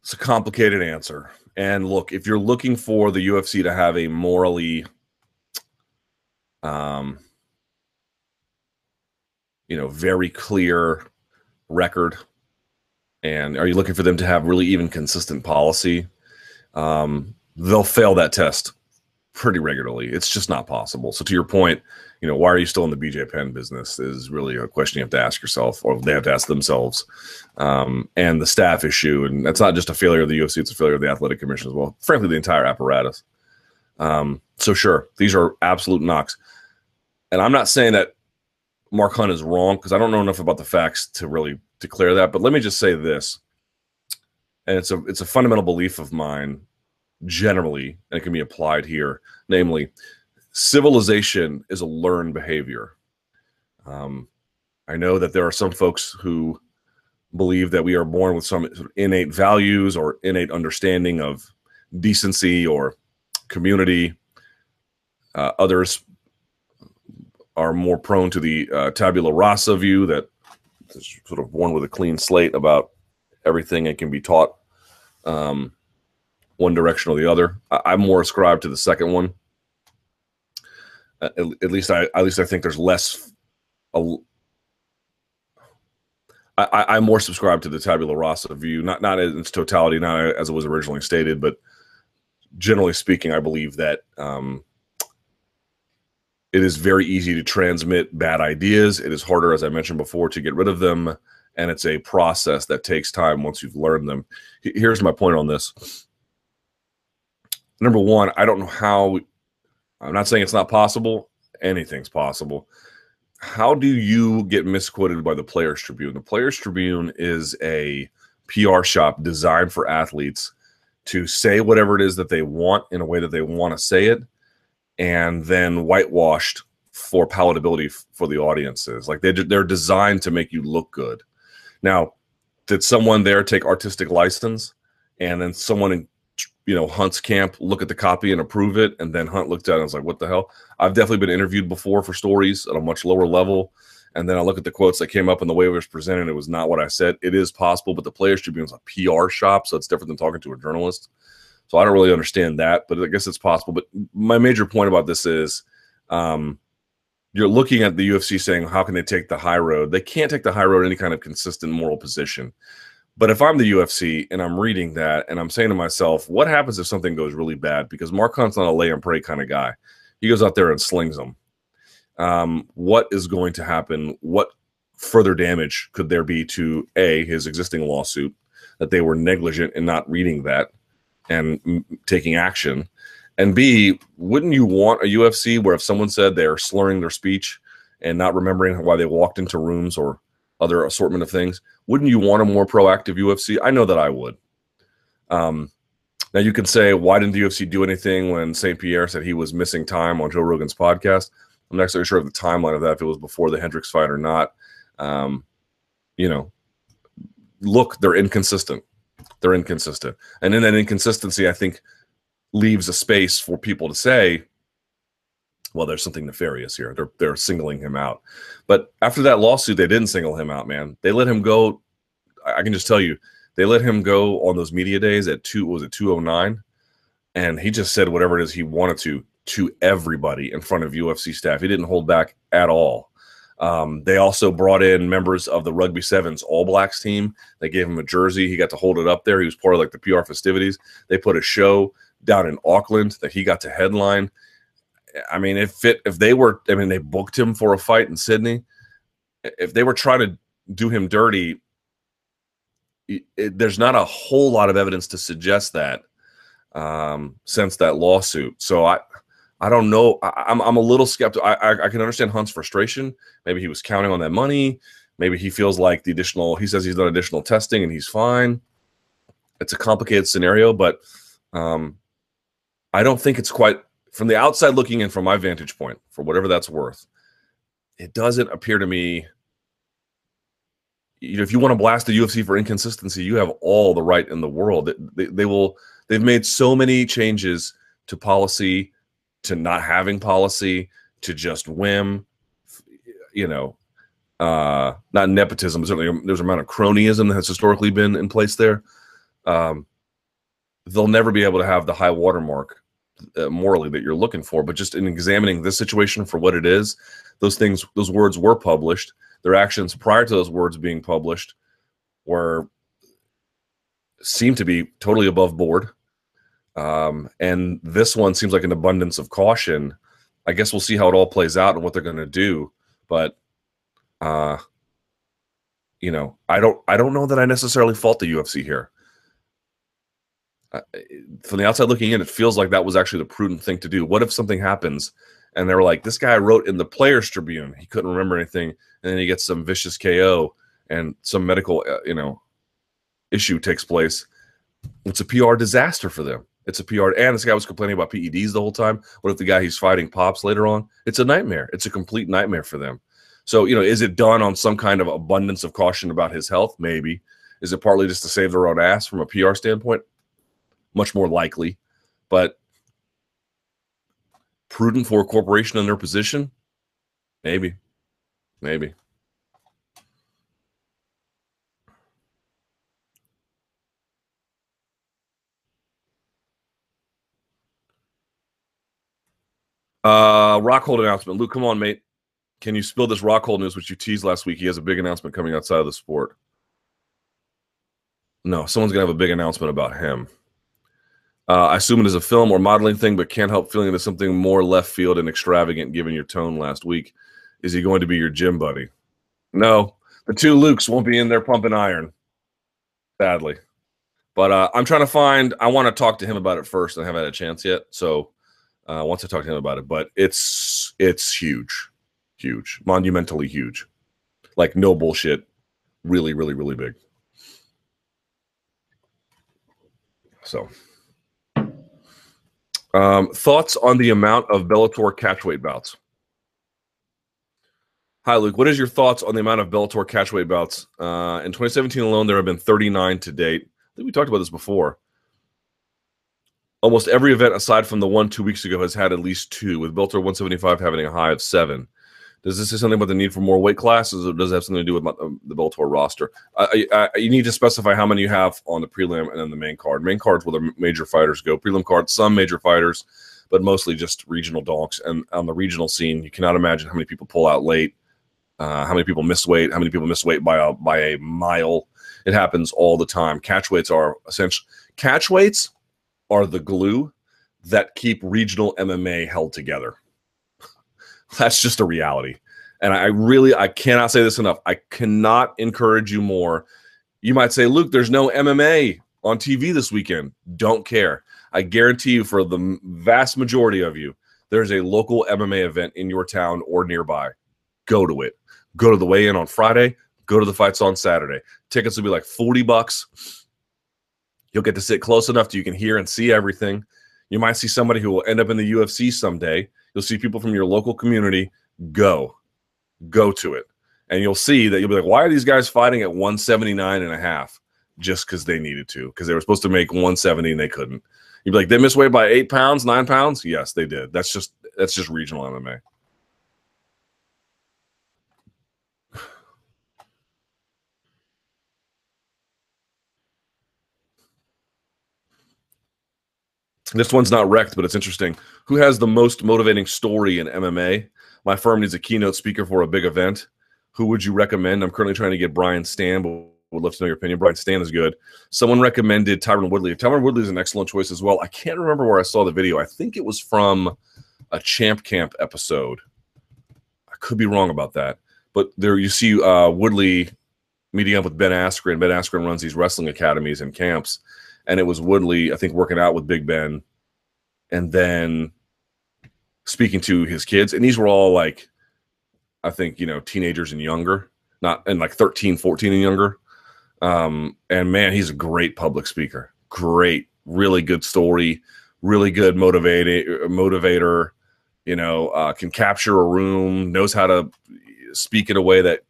it's a complicated answer. And look, if you're looking for the UFC to have a morally, um, you know, very clear record, and are you looking for them to have really even consistent policy? Um, they'll fail that test pretty regularly. It's just not possible. So to your point, you know, why are you still in the BJ Penn business is really a question you have to ask yourself, or they have to ask themselves. Um, and the staff issue, and that's not just a failure of the UFC; it's a failure of the athletic commission as well. Frankly, the entire apparatus. Um, so sure, these are absolute knocks, and I'm not saying that Mark Hunt is wrong because I don't know enough about the facts to really declare that. But let me just say this, and it's a it's a fundamental belief of mine generally, and it can be applied here, namely, civilization is a learned behavior. Um, I know that there are some folks who believe that we are born with some innate values or innate understanding of decency or community. Uh, others are more prone to the uh, tabula rasa view that is sort of born with a clean slate about everything and can be taught um, one direction or the other. I, am more ascribed to the second one. Uh, at, at, least I at least I think there's less. I, I'm more subscribed to the tabula rasa view, not not in its totality, not as it was originally stated, but generally speaking, I believe that um, it is very easy to transmit bad ideas. It is harder, as I mentioned before, to get rid of them, and it's a process that takes time once you've learned them. Here's my point on this number one, I don't know how. I'm not saying it's not possible. Anything's possible. How do you get misquoted by the Players Tribune? The Players Tribune is a PR shop designed for athletes to say whatever it is that they want in a way that they want to say it, and then whitewashed for palatability for the audiences. Like they they're designed to make you look good. Now, did someone there take artistic license, and then someone in you know Hunt's camp look at the copy and approve it, and then Hunt looked at it and was like, "What the hell?" I've definitely been interviewed before for stories at a much lower level, and then I look at the quotes that came up and the way it was presented. It was not what I said. It is possible, but the Players Tribune is a PR shop, so it's different than talking to a journalist. So I don't really understand that, but I guess it's possible. But my major point about this is, um, you're looking at the UFC saying, "How can they take the high road?" They can't take the high road any kind of consistent moral position. But if I'm the UFC and I'm reading that and I'm saying to myself, what happens if something goes really bad? Because Mark Hunt's not a lay and pray kind of guy. He goes out there and slings them. Um, what is going to happen? What further damage could there be to A, his existing lawsuit, that they were negligent in not reading that and m- taking action? And B, wouldn't you want a UFC where if someone said they're slurring their speech and not remembering why they walked into rooms or other assortment of things. Wouldn't you want a more proactive UFC? I know that I would. Um, now you can say, why didn't the UFC do anything when St. Pierre said he was missing time on Joe Rogan's podcast? I'm not exactly sure of the timeline of that, if it was before the Hendricks fight or not. Um, you know, look, they're inconsistent. They're inconsistent. And in that inconsistency, I think leaves a space for people to say, well, there's something nefarious here. They're they're singling him out. But after that lawsuit, they didn't single him out, man. They let him go. I can just tell you, they let him go on those media days at two was it 209 and he just said whatever it is he wanted to to everybody in front of UFC staff. He didn't hold back at all. Um, they also brought in members of the Rugby Sevens All Blacks team. They gave him a jersey. He got to hold it up there. He was part of like the PR festivities. They put a show down in Auckland that he got to headline. I mean, if it if they were, I mean, they booked him for a fight in Sydney. If they were trying to do him dirty, it, it, there's not a whole lot of evidence to suggest that um, since that lawsuit. So I, I don't know. I, am I'm, I'm a little skeptical. I, I, I can understand Hunt's frustration. Maybe he was counting on that money. Maybe he feels like the additional. He says he's done additional testing and he's fine. It's a complicated scenario, but um, I don't think it's quite from the outside looking in from my vantage point, for whatever that's worth, it doesn't appear to me. You know, if you want to blast the UFC for inconsistency, you have all the right in the world. They, they will. They've made so many changes to policy, to not having policy, to just whim. You know, uh, not nepotism, certainly there's an amount of cronyism that has historically been in place there. Um, they'll never be able to have the high watermark uh, morally that you're looking for. But just in examining this situation for what it is, those things, those words were published. Their actions prior to those words being published were seem to be totally above board. Um, and this one seems like an abundance of caution. I guess we'll see how it all plays out and what they're going to do. But, uh, you know, I don't, I don't know that I necessarily fault the UFC here. Uh, from the outside looking in, it feels like that was actually the prudent thing to do. What if something happens and they were like, this guy wrote in the Players Tribune, he couldn't remember anything, and then he gets some vicious KO and some medical, uh, you know, issue takes place. It's a PR disaster for them. It's a PR, and this guy was complaining about PEDs the whole time. What if the guy he's fighting pops later on? It's a nightmare. It's a complete nightmare for them. So, you know, is it done on some kind of abundance of caution about his health? Maybe. Is it partly just to save their own ass from a PR standpoint? Much more likely. But prudent for a corporation in their position? Maybe. Maybe. Uh, Rockhold announcement. Luke, come on, mate. Can you spill this Rockhold news, which you teased last week? He has a big announcement coming outside of the sport. No, someone's gonna have a big announcement about him. Uh, I assume it is a film or modeling thing, but can't help feeling it is something more left field and extravagant given your tone last week. Is he going to be your gym buddy? No, the two Lukes won't be in there pumping iron. Badly. But uh, I'm trying to find, I want to talk to him about it first. I haven't had a chance yet. So uh, once I talk to him about it. But it's it's huge, huge, monumentally huge, like no bullshit, really, really, really big. So, um, thoughts on the amount of Bellator catchweight bouts? Hi, Luke. What is your thoughts on the amount of Bellator catchweight bouts? Uh, in 2017 alone, there have been 39 to date. I think we talked about this before almost every event aside from the one two weeks ago has had at least two, with Bellator 175 having a high of seven. Does this say something about the need for more weight classes, or does it have something to do with the Bellator roster? I, I, you need to specify how many you have on the prelim and then the main card. Main cards where the major fighters go. Prelim card, some major fighters, but mostly just regional donks. And on the regional scene, you cannot imagine how many people pull out late, uh, how many people miss weight, how many people miss weight by a by a mile. It happens all the time. Catch weights are essentially catch weights are the glue that keep regional MMA held together. That's just a reality. And I really, I cannot say this enough. I cannot encourage you more. You might say, Luke, there's no MMA on TV this weekend. Don't care. I guarantee you, for the vast majority of you, there's a local MMA event in your town or nearby. Go to it. Go to the weigh in on Friday. Go to the fights on Saturday. Tickets will be like 40 bucks. You'll get to sit close enough to you can hear and see everything. You might see somebody who will end up in the UFC someday. You'll see people from your local community go, go to it. And you'll see that you'll be like, why are these guys fighting at 179 and a half? Just because they needed to, because they were supposed to make 170 and they couldn't. You'd be like, they missed weight by eight pounds, nine pounds? Yes, they did. That's just that's just regional MMA. This one's not wrecked, but it's interesting. Who has the most motivating story in MMA? My firm needs a keynote speaker for a big event. Who would you recommend? I'm currently trying to get Brian Stann, but would love to know your opinion. Brian Stann is good. Someone recommended Tyron Woodley. Tyron Woodley is an excellent choice as well. I can't remember where I saw the video. I think it was from a Champ Camp episode. I could be wrong about that. But there you see uh, Woodley meeting up with Ben Askren. Ben Askren runs these wrestling academies and camps and it was Woodley, I think, working out with Big Ben, and then speaking to his kids, and these were all like, I think you know, teenagers and younger, not and like 13, 14 and younger. Um, and man, he's a great public speaker. Great, really good story, really good motivator. Motivator, you know, uh, can capture a room, knows how to speak in a way that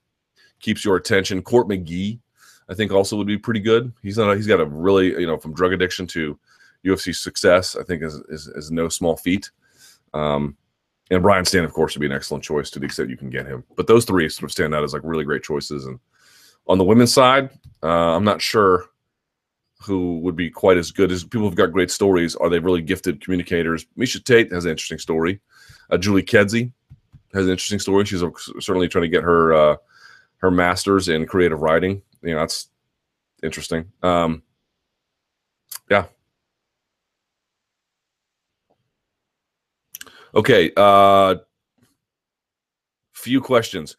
keeps your attention. Court McGee I think also would be pretty good. He's not. He's got a really you know from drug addiction to UFC success. I think is is, is no small feat. Um, And Brian Stann, of course, would be an excellent choice to the extent you can get him. But those three sort of stand out as like really great choices. And on the women's side, uh, I'm not sure who would be quite as good as people who've got great stories. Are they really gifted communicators? Miesha Tate has an interesting story. Uh, Julie Kedzie has an interesting story. She's certainly trying to get her uh, her master's in creative writing. You know, that's interesting. Um, yeah. Okay. Uh, few questions.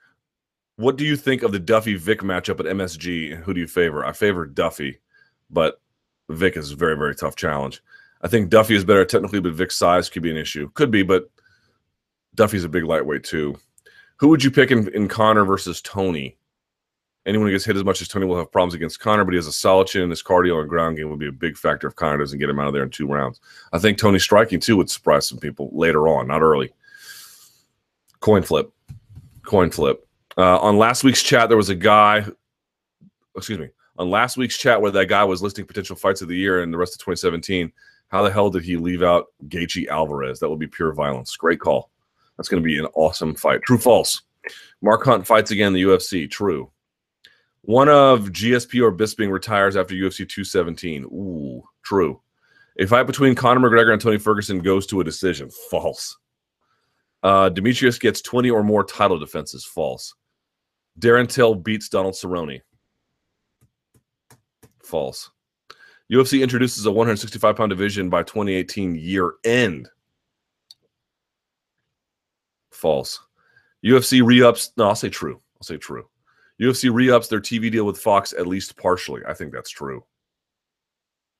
What do you think of the Duffy Vick matchup at MSG? Who do you favor? I favor Duffy, but Vick is a very, very tough challenge. I think Duffy is better technically, but Vick's size could be an issue. Could be, but Duffy's a big lightweight too. Who would you pick in, in Conor versus Tony? Anyone who gets hit as much as Tony will have problems against Conor, but he has a solid chin. His cardio and ground game would be a big factor if Conor doesn't get him out of there in two rounds. I think Tony striking too would surprise some people later on, not early. Coin flip. Coin flip. Uh, on last week's chat, there was a guy, excuse me, on last week's chat where that guy was listing potential fights of the year and the rest of 2017. How the hell did he leave out Gaethje Alvarez? That would be pure violence. Great call. That's going to be an awesome fight. True, false. Mark Hunt fights again in the UFC. True. One of GSP or Bisping retires after UFC 217. Ooh, true. A fight between Conor McGregor and Tony Ferguson goes to a decision. False. Uh, Demetrius gets 20 or more title defenses. False. Darren Till beats Donald Cerrone. False. UFC introduces a 165 pound division by 2018 year end. False. UFC re ups. No, I'll say true. I'll say true. UFC re ups their TV deal with Fox at least partially. I think that's true.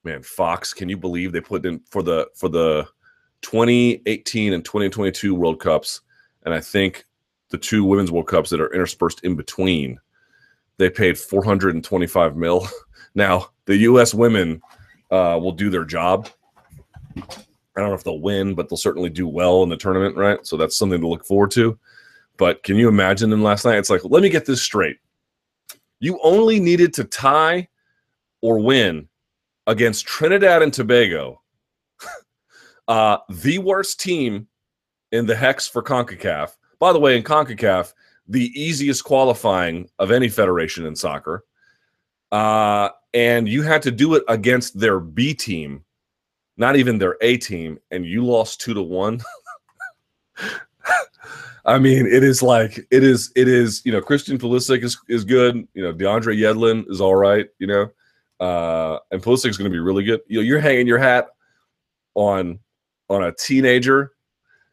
Man, Fox, can you believe they put in for the for the 2018 and 2022 World Cups, and I think the two Women's World Cups that are interspersed in between, they paid 425 mil. Now the U.S. women uh, will do their job. I don't know if they'll win, but they'll certainly do well in the tournament, right? So that's something to look forward to. But can you imagine them last night? It's like, let me get this straight. You only needed to tie or win against Trinidad and Tobago, uh, the worst team in the hex for CONCACAF. By the way, in CONCACAF, the easiest qualifying of any federation in soccer. Uh, and you had to do it against their B team, not even their A team, and you lost two to one. I mean, it is like it is. It is. You know, Christian Pulisic is is good. You know, DeAndre Yedlin is all right. You know, uh, and Pulisic is going to be really good. You know, you're hanging your hat on on a teenager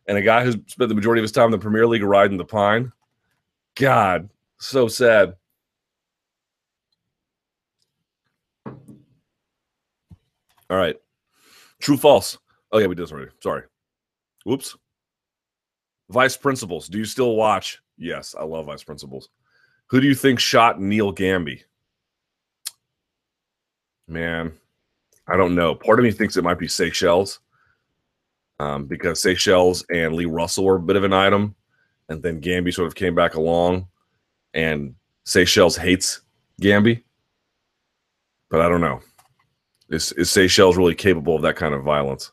and a guy who's spent the majority of his time in the Premier League riding the pine. God, so sad. All right. True, false. Oh, yeah, we did this already. Sorry. Whoops. Vice Principals. Do you still watch? Yes, I love Vice Principals. Who do you think shot Neal Gamby? Man, I don't know. Part of me thinks it might be Seychelles um, because Seychelles and Lee Russell were a bit of an item. And then Gamby sort of came back along, and Seychelles hates Gamby. But I don't know. Is, is Seychelles really capable of that kind of violence?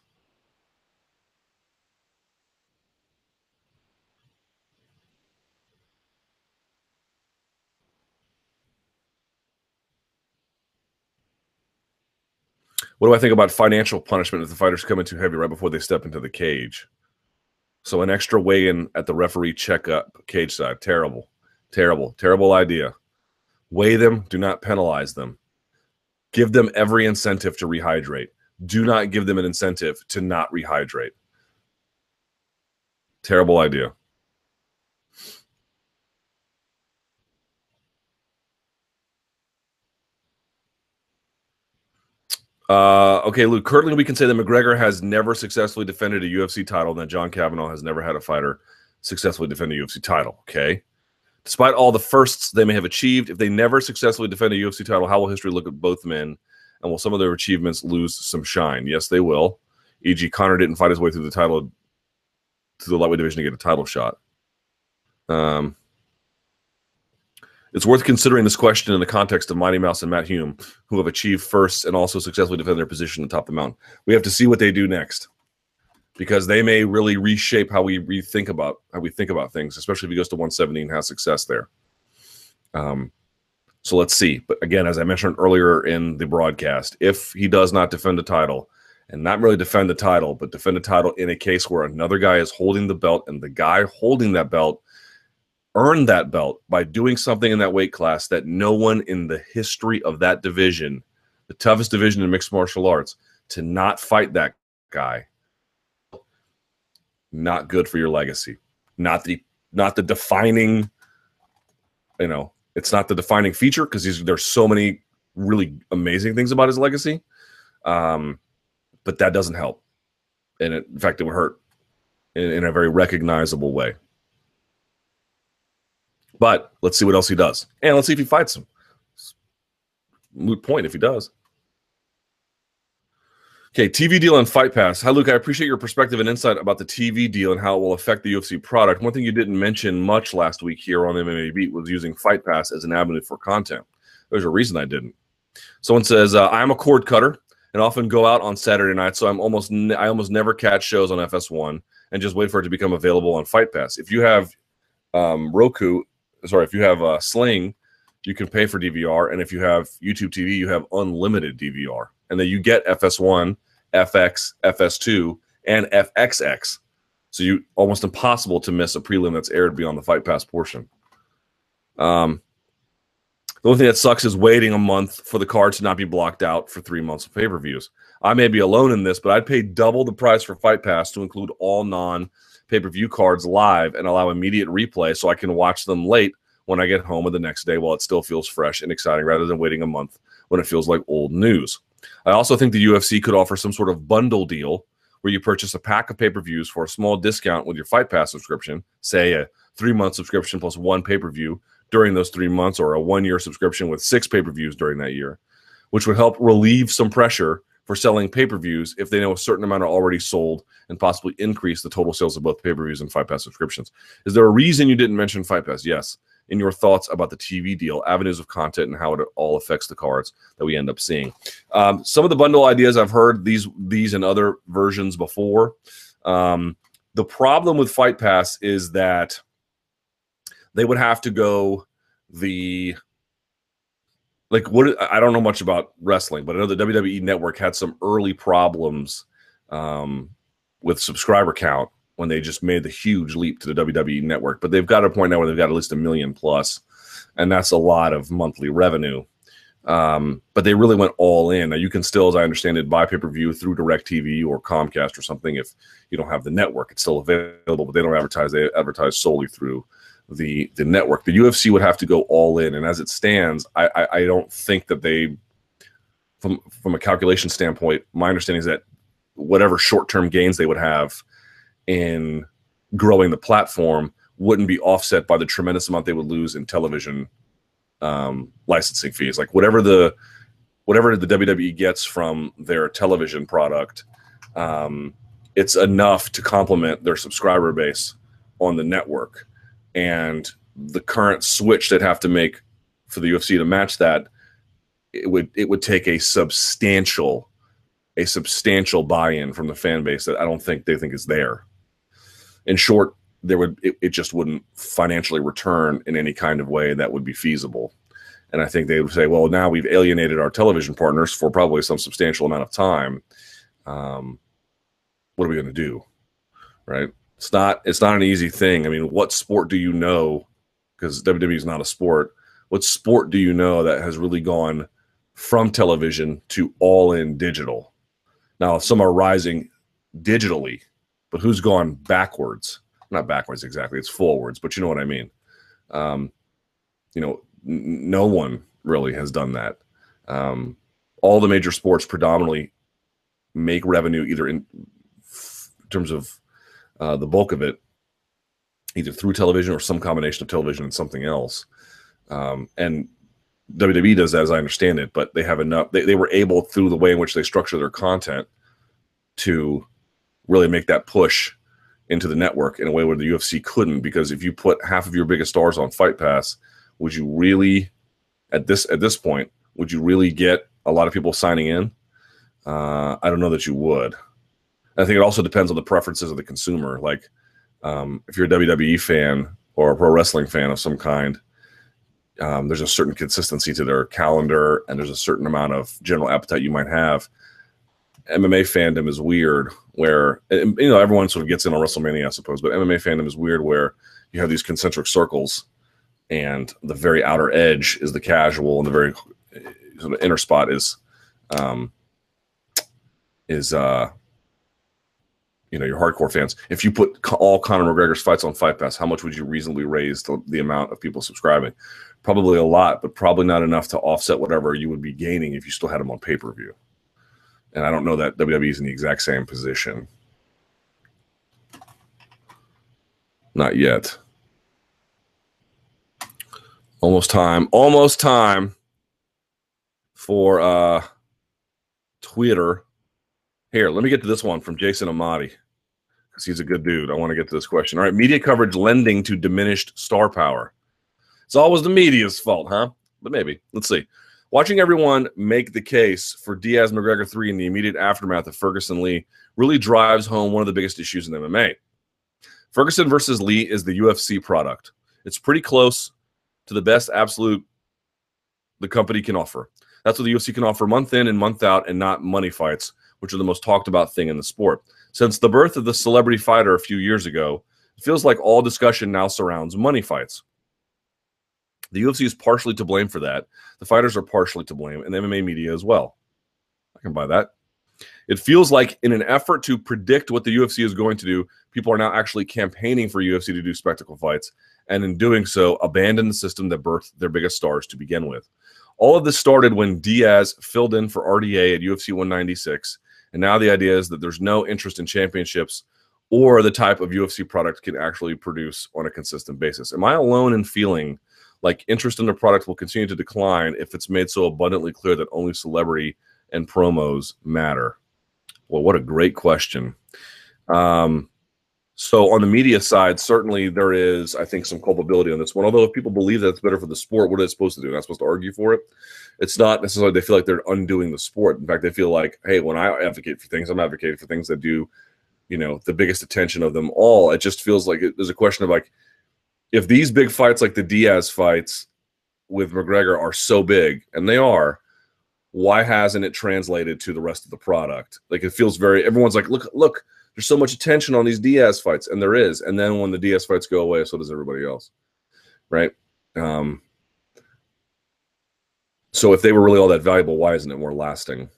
What do I think about financial punishment if the fighters come in too heavy right before they step into the cage? So an extra weigh-in at the referee checkup cage side. Terrible, terrible, terrible idea. Weigh them. Do not penalize them. Give them every incentive to rehydrate. Do not give them an incentive to not rehydrate. Terrible idea. Uh, okay, Luke. Currently, we can say that McGregor has never successfully defended a UFC title, and that John Kavanagh has never had a fighter successfully defend a UFC title. Okay. Despite all the firsts they may have achieved, if they never successfully defend a UFC title, how will history look at both men? And will some of their achievements lose some shine? Yes, they will. E.g., Conor didn't fight his way through the title to the lightweight division to get a title shot. Um, it's worth considering this question in the context of Mighty Mouse and Matt Hume, who have achieved first and also successfully defend their position atop the mountain. We have to see what they do next. because they may really reshape how we rethink about how we think about things, especially if he goes to 170 and has success there. Um, so let's see. But again, as I mentioned earlier in the broadcast, if he does not defend the title, and not really defend the title, but defend the title in a case where another guy is holding the belt and the guy holding that belt earned that belt by doing something in that weight class that no one in the history of that division, the toughest division in mixed martial arts, to not fight that guy, not good for your legacy. Not the not the defining, you know, it's not the defining feature because there's so many really amazing things about his legacy. Um, but that doesn't help. And it, in fact, it would hurt in, in a very recognizable way. But let's see what else he does. And let's see if he fights him. Moot point if he does. Okay, TV deal and Fight Pass. Hi, Luke. I appreciate your perspective and insight about the TV deal and how it will affect the UFC product. One thing you didn't mention much last week here on MMA Beat was using Fight Pass as an avenue for content. There's a reason I didn't. Someone says, uh, I'm a cord cutter and often go out on Saturday night, so I'm almost ne- I almost never catch shows on FS1 and just wait for it to become available on Fight Pass. If you have um, Roku, sorry, if you have uh, Sling, you can pay for DVR, and if you have YouTube TV, you have unlimited DVR and then you get FS1, FX, FS2, and FXX. So you almost impossible to miss a prelim that's aired beyond the Fight Pass portion. Um, the only thing that sucks is waiting a month for the card to not be blocked out for three months of pay per views. I may be alone in this, but I'd pay double the price for Fight Pass to include all non pay per view cards live and allow immediate replay so I can watch them late when I get home or the next day while it still feels fresh and exciting rather than waiting a month when it feels like old news. I also think the UFC could offer some sort of bundle deal where you purchase a pack of pay per views for a small discount with your Fight Pass subscription, say a three month subscription plus one pay per view during those three months, or a one year subscription with six pay per views during that year, which would help relieve some pressure for selling pay per views if they know a certain amount are already sold and possibly increase the total sales of both pay per views and Fight Pass subscriptions. Is there a reason you didn't mention Fight Pass? Yes in your thoughts about the TV deal, avenues of content, and how it all affects the cards that we end up seeing. Um, some of the bundle ideas I've heard these these and other versions before. Um, the problem with Fight Pass is that they would have to go the like what I don't know much about wrestling, but I know the WWE Network had some early problems um, with subscriber count when they just made the huge leap to the WWE network. But they've got a point now where they've got at least a million plus, and that's a lot of monthly revenue. Um, but they really went all in. Now you can still, as I understand it, buy pay per view through DirecTV or Comcast or something if you don't have the network. It's still available, but they don't advertise. They advertise solely through the the network. The UFC would have to go all in, and as it stands, I, I, I don't think that they, from from a calculation standpoint, my understanding is that whatever short term gains they would have in growing the platform wouldn't be offset by the tremendous amount they would lose in television um, licensing fees. Like whatever the whatever the WWE gets from their television product, um, it's enough to complement their subscriber base on the network. And the current switch they'd have to make for the UFC to match that, it would it would take a substantial a substantial buy-in from the fan base that I don't think they think is there in short, there would it, it just wouldn't financially return in any kind of way that would be feasible. And I think they would say, well, now we've alienated our television partners for probably some substantial amount of time. Um, what are we going to do? Right? It's not. It's not an easy thing. I mean, what sport do you know? Because WWE is not a sport. What sport do you know that has really gone from television to all in digital? Now, some are rising digitally, but who's gone backwards? Not backwards exactly, it's forwards, but you know what I mean. Um, you know, n- no one really has done that. Um, all the major sports predominantly make revenue either in, in terms of uh, the bulk of it, either through television or some combination of television and something else. Um, and WWE does that, as I understand it, but they have enough. They, they were able through the way in which they structure their content to really make that push into the network in a way where the UFC couldn't because if you put half of your biggest stars on Fight Pass, would you really at this at this point would you really get a lot of people signing in? Uh, I don't know that you would. I think it also depends on the preferences of the consumer. Like, um, if you're a WWE fan or a pro wrestling fan of some kind, um, there's a certain consistency to their calendar, and there's a certain amount of general appetite you might have. MMA fandom is weird, where you know everyone sort of gets in on WrestleMania, I suppose, but MMA fandom is weird, where you have these concentric circles, and the very outer edge is the casual, and the very sort of inner spot is, um, is uh, you know your hardcore fans. If you put all Conor McGregor's fights on Fight Pass, how much would you reasonably raise the, the amount of people subscribing? Probably a lot, but probably not enough to offset whatever you would be gaining if you still had them on pay per view. And I don't know that WWE is in the exact same position. Not yet. Almost time. Almost time for uh Twitter. Here, let me get to this one from Jason Amati because he's a good dude. I want to get to this question. All right, media coverage lending to diminished star power. It's always the media's fault, huh? But maybe. Let's see. Watching everyone make the case for Diaz McGregor 3 in the immediate aftermath of Ferguson Lee really drives home one of the biggest issues in MMA. Ferguson versus Lee is the UFC product. It's pretty close to the best absolute the company can offer. That's what the UFC can offer month in and month out and not money fights, which are the most talked about thing in the sport. Since the birth of the celebrity fighter a few years ago, it feels like all discussion now surrounds money fights. The UFC is partially to blame for that. The fighters are partially to blame, and the MMA media as well. I can buy that. It feels like, in an effort to predict what the UFC is going to do, people are now actually campaigning for UFC to do spectacle fights, and in doing so, abandon the system that birthed their biggest stars to begin with. All of this started when Diaz filled in for RDA at UFC 196, and now the idea is that there's no interest in championships or the type of UFC product can actually produce on a consistent basis. Am I alone in feeling like interest in the product will continue to decline if it's made so abundantly clear that only celebrity and promos matter? Well, what a great question. Um, so on the media side, certainly there is, I think, some culpability on this one. Although if people believe that it's better for the sport, what are they supposed to do? Not supposed to argue for it. It's not necessarily they feel like they're undoing the sport. In fact, they feel like, hey, when I advocate for things, I'm advocating for things that do, you know, the biggest attention of them all. It just feels like it, there's a question of like, if these big fights like the Diaz fights with McGregor are so big, and they are, why hasn't it translated to the rest of the product? Like it feels very everyone's like, look, look, there's so much attention on these Diaz fights, and there is. And then when the Diaz fights go away, so does everybody else. Right? Um so if they were really all that valuable, why isn't it more lasting?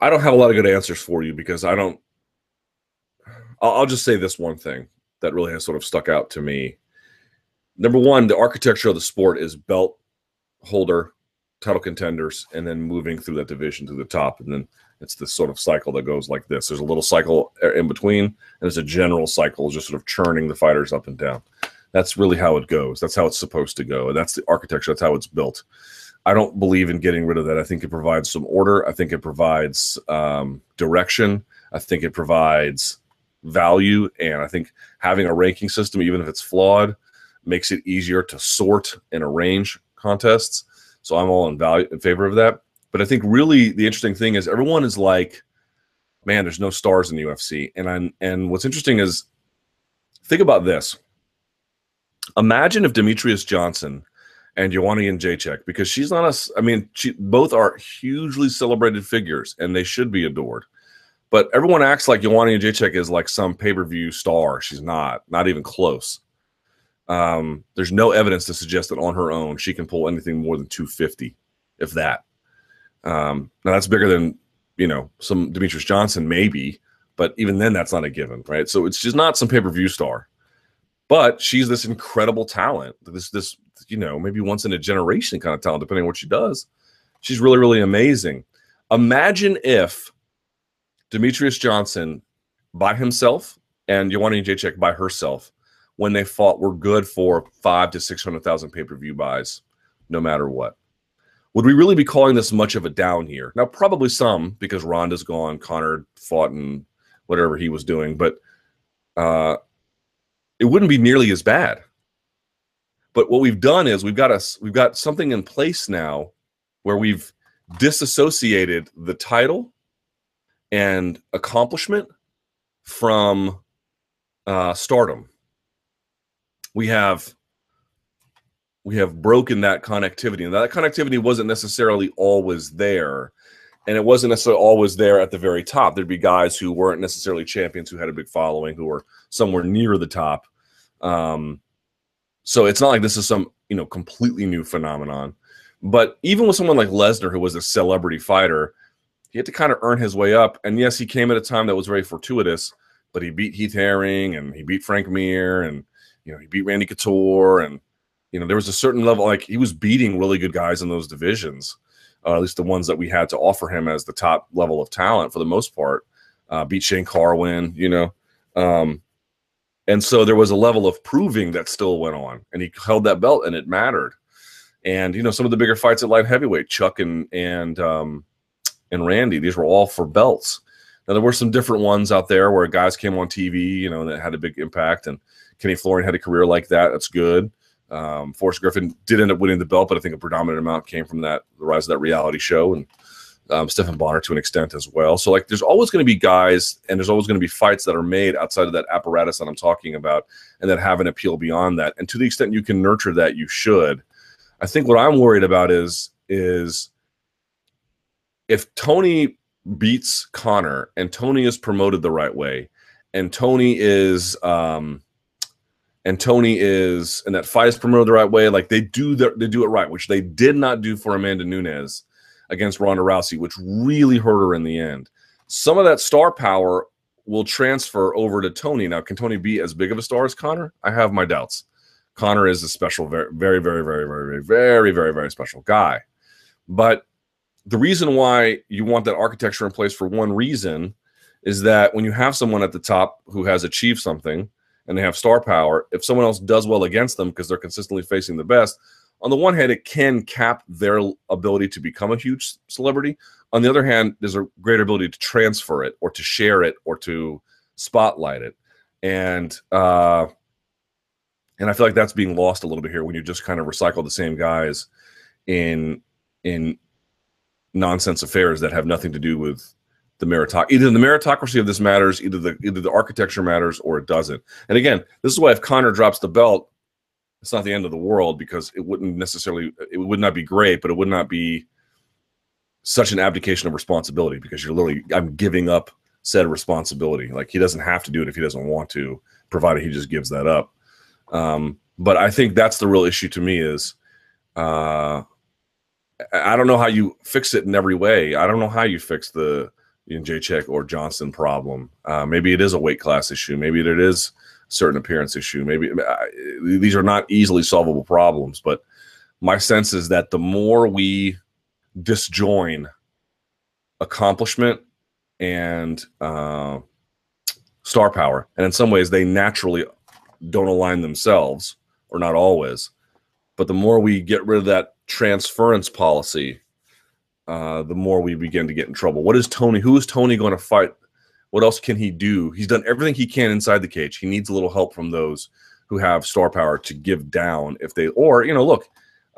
I don't have a lot of good answers for you because I don't I'll, just say this one thing that really has sort of stuck out to me. Number one, the architecture of the sport is belt holder, title contenders, and then moving through that division to the top. And then it's this sort of cycle that goes like this. There's a little cycle in between, and it's a general cycle just sort of churning the fighters up and down. That's really how it goes. That's how it's supposed to go. And that's the architecture. That's how it's built. I don't believe in getting rid of that. I think it provides some order. I think it provides um, direction. I think it provides value. And I think having a ranking system, even if it's flawed, makes it easier to sort and arrange contests. So I'm all in value in favor of that. But I think really the interesting thing is everyone is like, man, there's no stars in the UFC. And I'm and what's interesting is think about this. Imagine if Demetrious Johnson and Joanna Jędrzejczyk, because she's not I mean, she, both are hugely celebrated figures and they should be adored. But everyone acts like Joanna Jędrzejczyk is like some pay per view star. She's not, not even close. Um, there's no evidence to suggest that on her own she can pull anything more than 250, if that. Um, now that's bigger than you know some Demetrious Johnson maybe, but even then that's not a given, right? So it's just not some pay per view star, but she's this incredible talent. This this you know maybe once in a generation kind of talent, depending on what she does. She's really really amazing. Imagine if Demetrious Johnson by himself and Joanna Jędrzejczyk by herself when they fought were good for five to six hundred thousand pay per view buys, no matter what. Would we really be calling this much of a down here? Now, probably some because Ronda's gone, Conor fought and whatever he was doing, but uh, it wouldn't be nearly as bad. But what we've done is we've got us we've got something in place now where we've disassociated the title and accomplishment from uh, stardom. We have we have broken that connectivity, and that connectivity wasn't necessarily always there, and it wasn't necessarily always there at the very top. There'd be guys who weren't necessarily champions who had a big following, who were somewhere near the top. Um, so it's not like this is some you know completely new phenomenon. But even with someone like Lesnar, who was a celebrity fighter, he had to kind of earn his way up. And yes, he came at a time that was very fortuitous, but he beat Heath Herring and he beat Frank Mir and you know he beat Randy Couture and you know there was a certain level like he was beating really good guys in those divisions, uh, at least the ones that we had to offer him as the top level of talent for the most part. Uh, beat Shane Carwin, you know. Um, and so there was a level of proving that still went on, and he held that belt, and it mattered. And you know, some of the bigger fights at light heavyweight, Chuck and and um, and Randy, these were all for belts. Now there were some different ones out there where guys came on TV, you know, that had a big impact. And Kenny Florian had a career like that. That's good. Um, Forrest Griffin did end up winning the belt, but I think a predominant amount came from that the rise of that reality show and um, Stephan Bonnar to an extent as well. So like, there's always going to be guys, and there's always going to be fights that are made outside of that apparatus that I'm talking about, and that have an appeal beyond that. And to the extent you can nurture that, you should. I think what I'm worried about is is if Tony beats Conor and Tony is promoted the right way, and Tony is um and Tony is and that fight is promoted the right way, like they do the, they do it right, which they did not do for Amanda Nunes against Ronda Rousey, which really hurt her in the end. Some of that star power will transfer over to Tony. Now, can Tony be as big of a star as Conor? I have my doubts. Conor is a special, very, very, very, very, very, very, very, very special guy. But the reason why you want that architecture in place for one reason is that when you have someone at the top who has achieved something and they have star power, if someone else does well against them because they're consistently facing the best, on the one hand, it can cap their ability to become a huge celebrity. On the other hand, there's a greater ability to transfer it or to share it or to spotlight it. And uh, and I feel like that's being lost a little bit here when you just kind of recycle the same guys in in nonsense affairs that have nothing to do with the meritocracy. Either the meritocracy of this matters, either the either the architecture matters, or it doesn't. And again, this is why if Conor drops the belt, it's not the end of the world because it wouldn't necessarily it would not be great, but it would not be such an abdication of responsibility because you're literally I'm giving up said responsibility. Like he doesn't have to do it if he doesn't want to, provided he just gives that up. Um, but I think that's the real issue to me is uh, I don't know how you fix it in every way. I don't know how you fix the you know, Jacek or Johnson problem. Uh, maybe it is a weight class issue. Maybe it is a certain appearance issue. Maybe these are not easily solvable problems. But my sense is that the more we disjoin accomplishment and uh, star power, and in some ways they naturally don't align themselves, or not always. But the more we get rid of that transference policy, uh, the more we begin to get in trouble. What is Tony? Who is Tony going to fight? What else can he do? He's done everything he can inside the cage. He needs a little help from those who have star power to give down if they, or you know, look,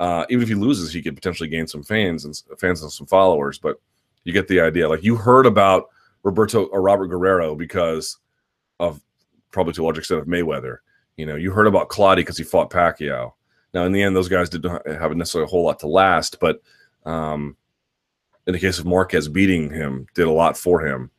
uh, even if he loses, he could potentially gain some fans and fans and some followers. But you get the idea. Like you heard about Roberto or Robert Guerrero because of probably to a large extent of Mayweather. You know, you heard about Clottey because he fought Pacquiao. Now, in the end, those guys didn't have necessarily a whole lot to last, but um, in the case of Marquez beating him, did a lot for him.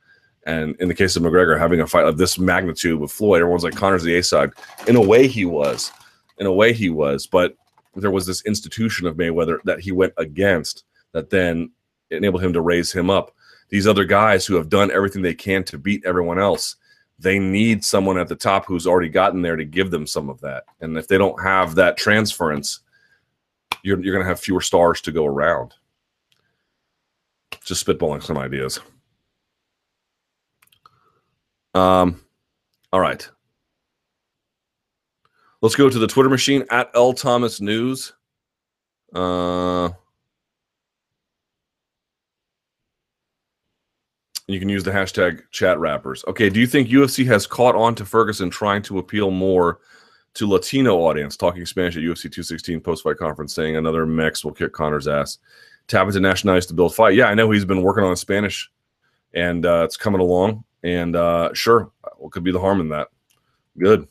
And in the case of McGregor having a fight of this magnitude with Floyd, everyone's like Conor's the A side. In a way, he was. In a way, he was. But there was this institution of Mayweather that he went against that then enabled him to raise him up. These other guys who have done everything they can to beat everyone else they need someone at the top who's already gotten there to give them some of that. And if they don't have that transference, you're, you're going to have fewer stars to go around. Just spitballing some ideas. Um, all right. Let's go to the Twitter machine at L Thomas News. Uh, You can use the hashtag chat rappers. Okay, do you think UFC has caught on to Ferguson trying to appeal more to Latino audience, talking Spanish at UFC 216 post fight conference, saying another Mex will kick Conor's ass? Tap into nationalities to build fight. Yeah, I know he's been working on Spanish and uh, it's coming along. And uh, sure, what could be the harm in that? Good.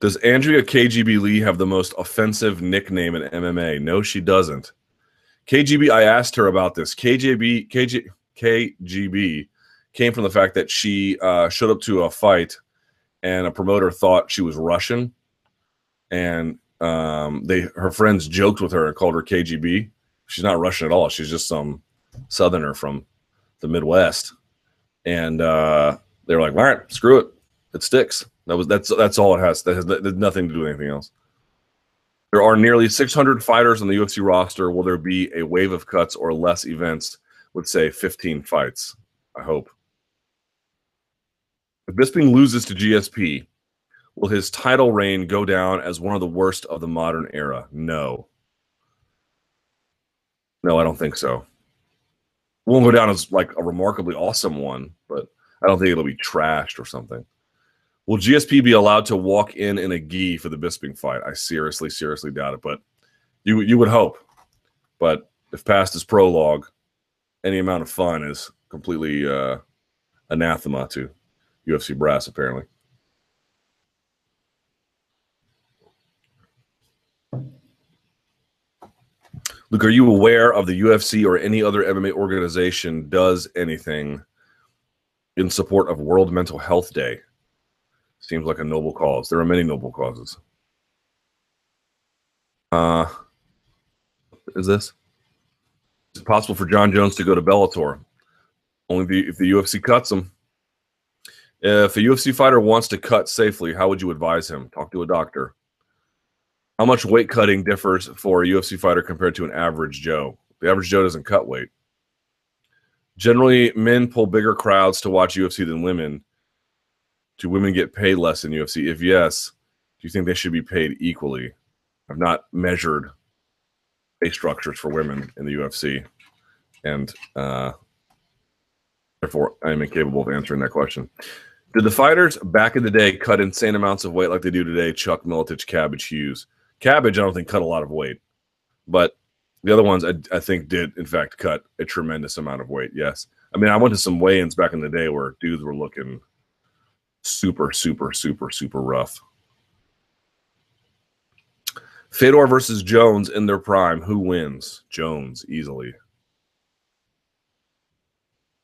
Does Andrea KGB Lee have the most offensive nickname in MMA? No, she doesn't. KGB, I asked her about this. KGB, KG, KGB came from the fact that she uh, showed up to a fight and a promoter thought she was Russian. And um, they her friends joked with her and called her KGB. She's not Russian at all. She's just some southerner from the Midwest. And uh, they were like, all right, screw it. It sticks. That was that's that's all it has. That has, nothing to do with anything else. There are nearly 600 fighters on the UFC roster. Will there be a wave of cuts or less events? Would say 15 fights. I hope. If Bisping loses to GSP, will his title reign go down as one of the worst of the modern era? No. No, I don't think so. Won't go down as like a remarkably awesome one, but I don't think it'll be trashed or something. Will GSP be allowed to walk in in a gi for the Bisping fight? I seriously, seriously doubt it, but you you would hope. But if past is prologue, any amount of fun is completely uh, anathema to UFC brass, apparently. Luke, are you aware of the UFC or any other MMA organization does anything in support of World Mental Health Day? Seems like a noble cause. There are many noble causes. Uh, is this? Is it possible for Jon Jones to go to Bellator? Only the, if the UFC cuts him. If a UFC fighter wants to cut safely, how would you advise him? Talk to a doctor. How much weight cutting differs for a UFC fighter compared to an average Joe? The average Joe doesn't cut weight. Generally, men pull bigger crowds to watch UFC than women do women get paid less in UFC? If yes, do you think they should be paid equally? I've not measured pay structures for women in the UFC, and uh, therefore I am incapable of answering that question. Did the fighters back in the day cut insane amounts of weight like they do today? Chuck Miletich, Cabbage Hughes. Cabbage, I don't think cut a lot of weight, but the other ones I, I think did in fact cut a tremendous amount of weight. Yes, I mean I went to some weigh-ins back in the day where dudes were looking super, super, super, super rough. Fedor versus Jones in their prime. Who wins? Jones easily.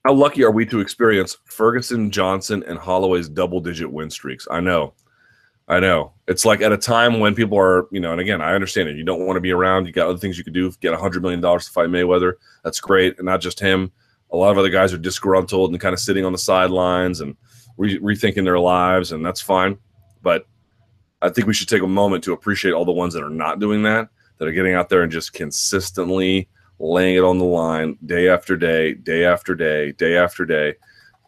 How lucky are we to experience Ferguson, Johnson, and Holloway's double digit win streaks? I know. I know. It's like at a time when people are, you know, and again, I understand it. You don't want to be around. You got other things you could do. Get a $100 million to fight Mayweather. That's great. And not just him. A lot of other guys are disgruntled and kind of sitting on the sidelines and – re- rethinking their lives, and that's fine. But I think we should take a moment to appreciate all the ones that are not doing that, that are getting out there and just consistently laying it on the line day after day, day after day, day after day,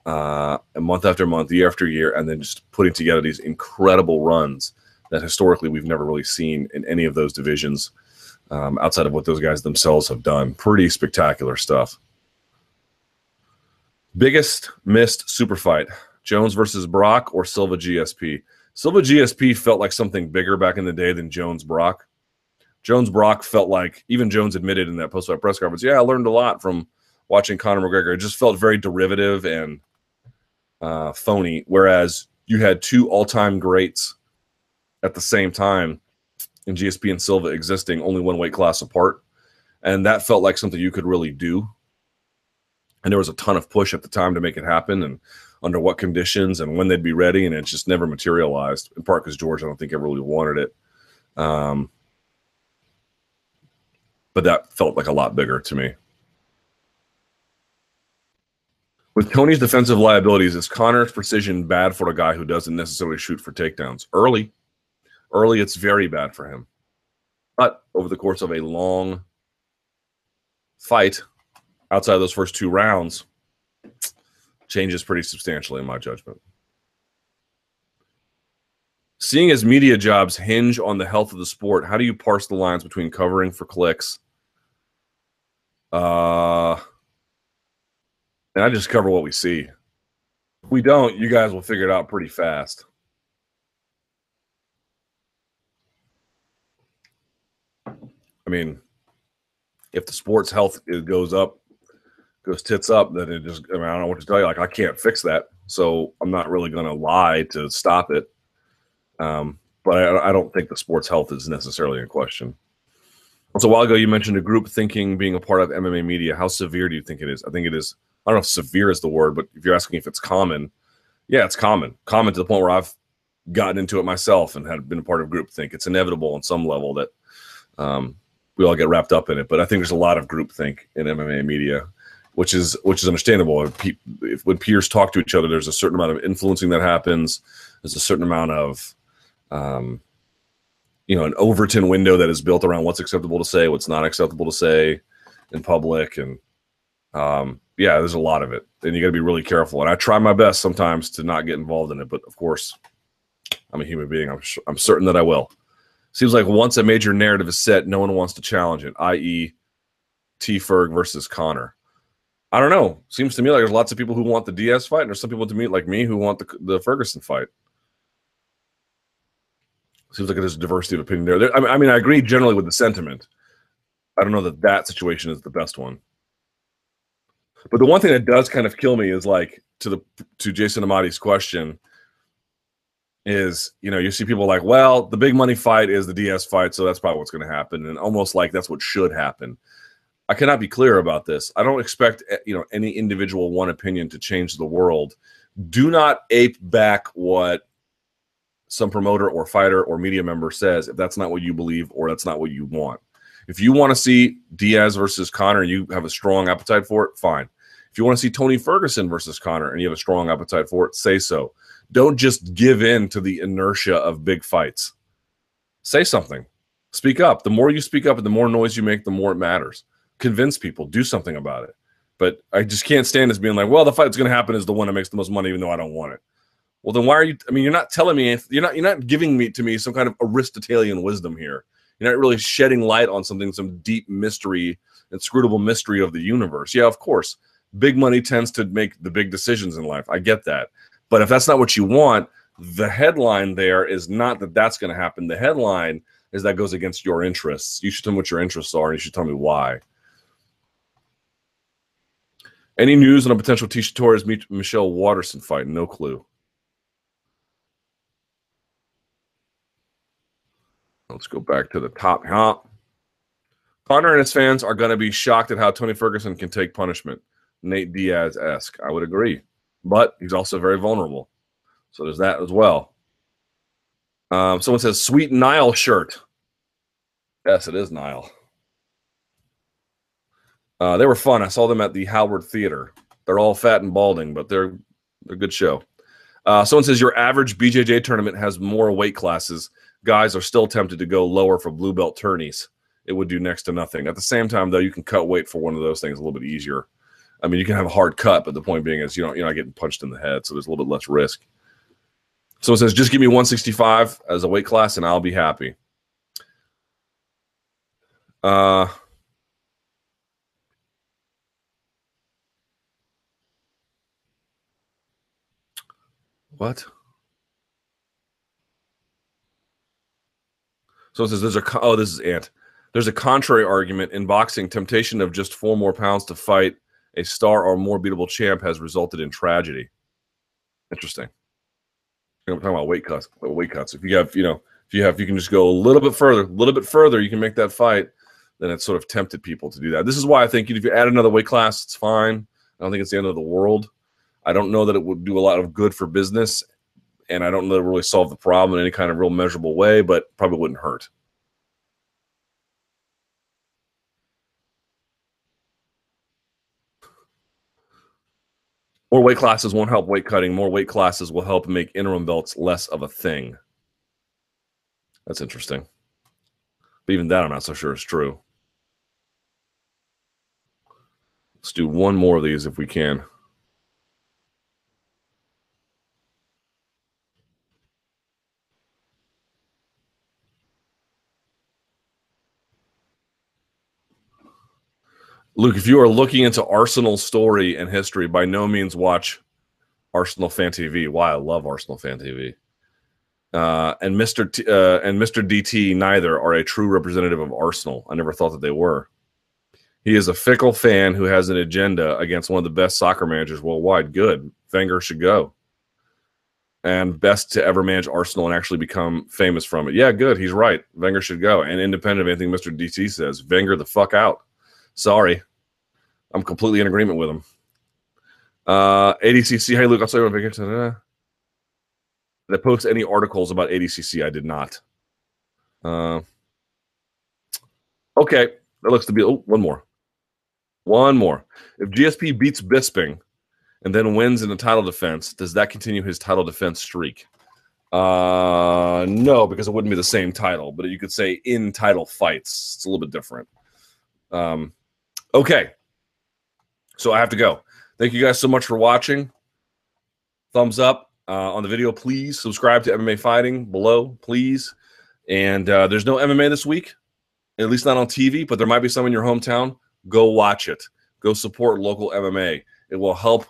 uh, month after month, year after year, and then just putting together these incredible runs that historically we've never really seen in any of those divisions um, outside of what those guys themselves have done. Pretty spectacular stuff. Biggest missed super fight. Jones versus Brock or Silva GSP. Silva GSP felt like something bigger back in the day than Jones Brock. Jones Brock felt like even Jones admitted in that post fight press conference, yeah, I learned a lot from watching Conor McGregor. It just felt very derivative and uh, phony. Whereas you had two all time greats at the same time in GSP and Silva existing, only one weight class apart. And that felt like something you could really do. And there was a ton of push at the time to make it happen. And under what conditions and when they'd be ready, and it just never materialized. In part because George, I don't think ever really wanted it. Um, but that felt like a lot bigger to me. With Tony's defensive liabilities, is Conor's precision bad for a guy who doesn't necessarily shoot for takedowns? Early, early, it's very bad for him. But over the course of a long fight, outside of those first two rounds, changes pretty substantially in my judgment. Seeing as media jobs hinge on the health of the sport, how do you parse the lines between covering for clicks? Uh, and I just cover what we see. If we don't, you guys will figure it out pretty fast. I mean, if the sports health goes up, goes tits up, then it just I, mean, I don't know what to tell you. Like I can't fix that, so I'm not really going to lie to stop it. Um, but I, I don't think the sports health is necessarily in question. So a while ago, you mentioned a group thinking being a part of MMA media. How severe do you think it is? I think it is. I don't know if severe is the word, but if you're asking if it's common, yeah, it's common. Common to the point where I've gotten into it myself and had been a part of groupthink. It's inevitable on some level that um, we all get wrapped up in it. But I think there's a lot of groupthink in MMA media, which is which is understandable. If, pe- if when peers talk to each other, there's a certain amount of influencing that happens. There's a certain amount of um, you know, an Overton window that is built around what's acceptable to say, what's not acceptable to say in public, and um, yeah, there's a lot of it, and you got to be really careful. And I try my best sometimes to not get involved in it, but of course, I'm a human being. I'm I'm certain that I will. Seems like once a major narrative is set, no one wants to challenge it, i.e., T. Ferg versus Conor. I don't know. Seems to me like there's lots of people who want the Diaz fight, and there's some people to meet like me who want the the Ferguson fight. Seems like there's a diversity of opinion there. there I, mean, I mean, I agree generally with the sentiment. I don't know that that situation is the best one. But the one thing that does kind of kill me is like to the to Jason Amati's question is you know you see people like well the big money fight is the Diaz fight so that's probably what's going to happen and almost like that's what should happen. I cannot be clear about this. I don't expect eh, you know any individual one opinion to change the world. Do not ape back what some promoter or fighter or media member says if that's not what you believe or that's not what you want. If you want to see Diaz versus Conor and you have a strong appetite for it, fine. If you want to see Tony Ferguson versus Conor and you have a strong appetite for it, say so. Don't just give in to the inertia of big fights. Say something. Speak up. The more you speak up and the more noise you make, the more it matters. Convince people. Do something about it. But I just can't stand this being like, well, the fight that's going to happen is the one that makes the most money, even though I don't want it. Well, then why are you? I mean, you're not telling me. You're not. You're not giving me to me some kind of Aristotelian wisdom here. You're not really shedding light on something, some deep mystery, inscrutable mystery of the universe. Yeah, of course, big money tends to make the big decisions in life. I get that, but if that's not what you want, the headline there is not that that's going to happen. The headline is that goes against your interests. You should tell me what your interests are, and you should tell me why. Any news on a potential Tecia Torres Michelle Waterson fight? No clue. Let's go back to the top. Huh? Conor and his fans are going to be shocked at how Tony Ferguson can take punishment. Nate Diaz esque. I would agree. But he's also very vulnerable. So there's that as well. Um, someone says, sweet Nile shirt. Yes, it is Nile. Uh, they were fun. I saw them at the Howard Theater. They're all fat and balding, but they're a good show. Uh, someone says your average BJJ tournament has more weight classes guys are still tempted to go lower for blue belt tourneys. It would do next to nothing. At the same time, though, you can cut weight for one of those things a little bit easier. I mean, you can have a hard cut, but the point being is you know you're not getting punched in the head, so there's a little bit less risk. So it says, just give me 165 as a weight class, and I'll be happy. Uh, what? So it says there's a oh this is Ant. There's a contrary argument in boxing. Temptation of just four more pounds to fight a star or more beatable champ has resulted in tragedy. Interesting. I'm talking about weight cuts. Uh, weight cuts. If you have, you know, if you have, you can just go a little bit further, a little bit further. You can make that fight. Then it sort of tempted people to do that. This is why I think if you add another weight class, it's fine. I don't think it's the end of the world. I don't know that it would do a lot of good for business and I don't know that it really solve the problem in any kind of real measurable way, but probably wouldn't hurt. More weight classes won't help weight cutting. More weight classes will help make interim belts less of a thing. That's interesting. But even that, I'm not so sure is true. Let's do one more of these if we can. Luke, if you are looking into Arsenal story and history, by no means watch Arsenal Fan TV. Why I love Arsenal Fan TV. Uh, and Mr. T, uh, and Mr. DT neither are a true representative of Arsenal. I never thought that they were. He is a fickle fan who has an agenda against one of the best soccer managers worldwide. Good. Wenger should go. And best to ever manage Arsenal and actually become famous from it. Yeah, good. He's right. Wenger should go. And independent of anything Mr. DT says, Wenger the fuck out. Sorry. I'm completely in agreement with him. Uh, ADCC, hey Luke, I'll tell you what Did I post any articles about ADCC? I did not. Uh, okay, that looks to be oh, one more. One more. If GSP beats Bisping and then wins in the title defense, does that continue his title defense streak? Uh, no, because it wouldn't be the same title, but you could say in title fights. It's a little bit different. Um, okay. So I have to go. Thank you guys so much for watching. Thumbs up uh, on the video, please. Subscribe to MMA Fighting below, please. And uh, there's no MMA this week, at least not on TV, but there might be some in your hometown. Go watch it. Go support local MMA. It will help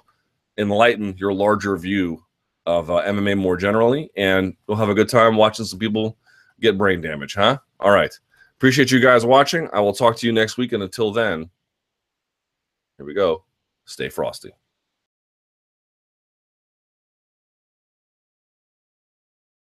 enlighten your larger view of uh, MMA more generally, and you'll have a good time watching some people get brain damage, huh? All right. Appreciate you guys watching. I will talk to you next week. And until then, here we go. Stay frosty.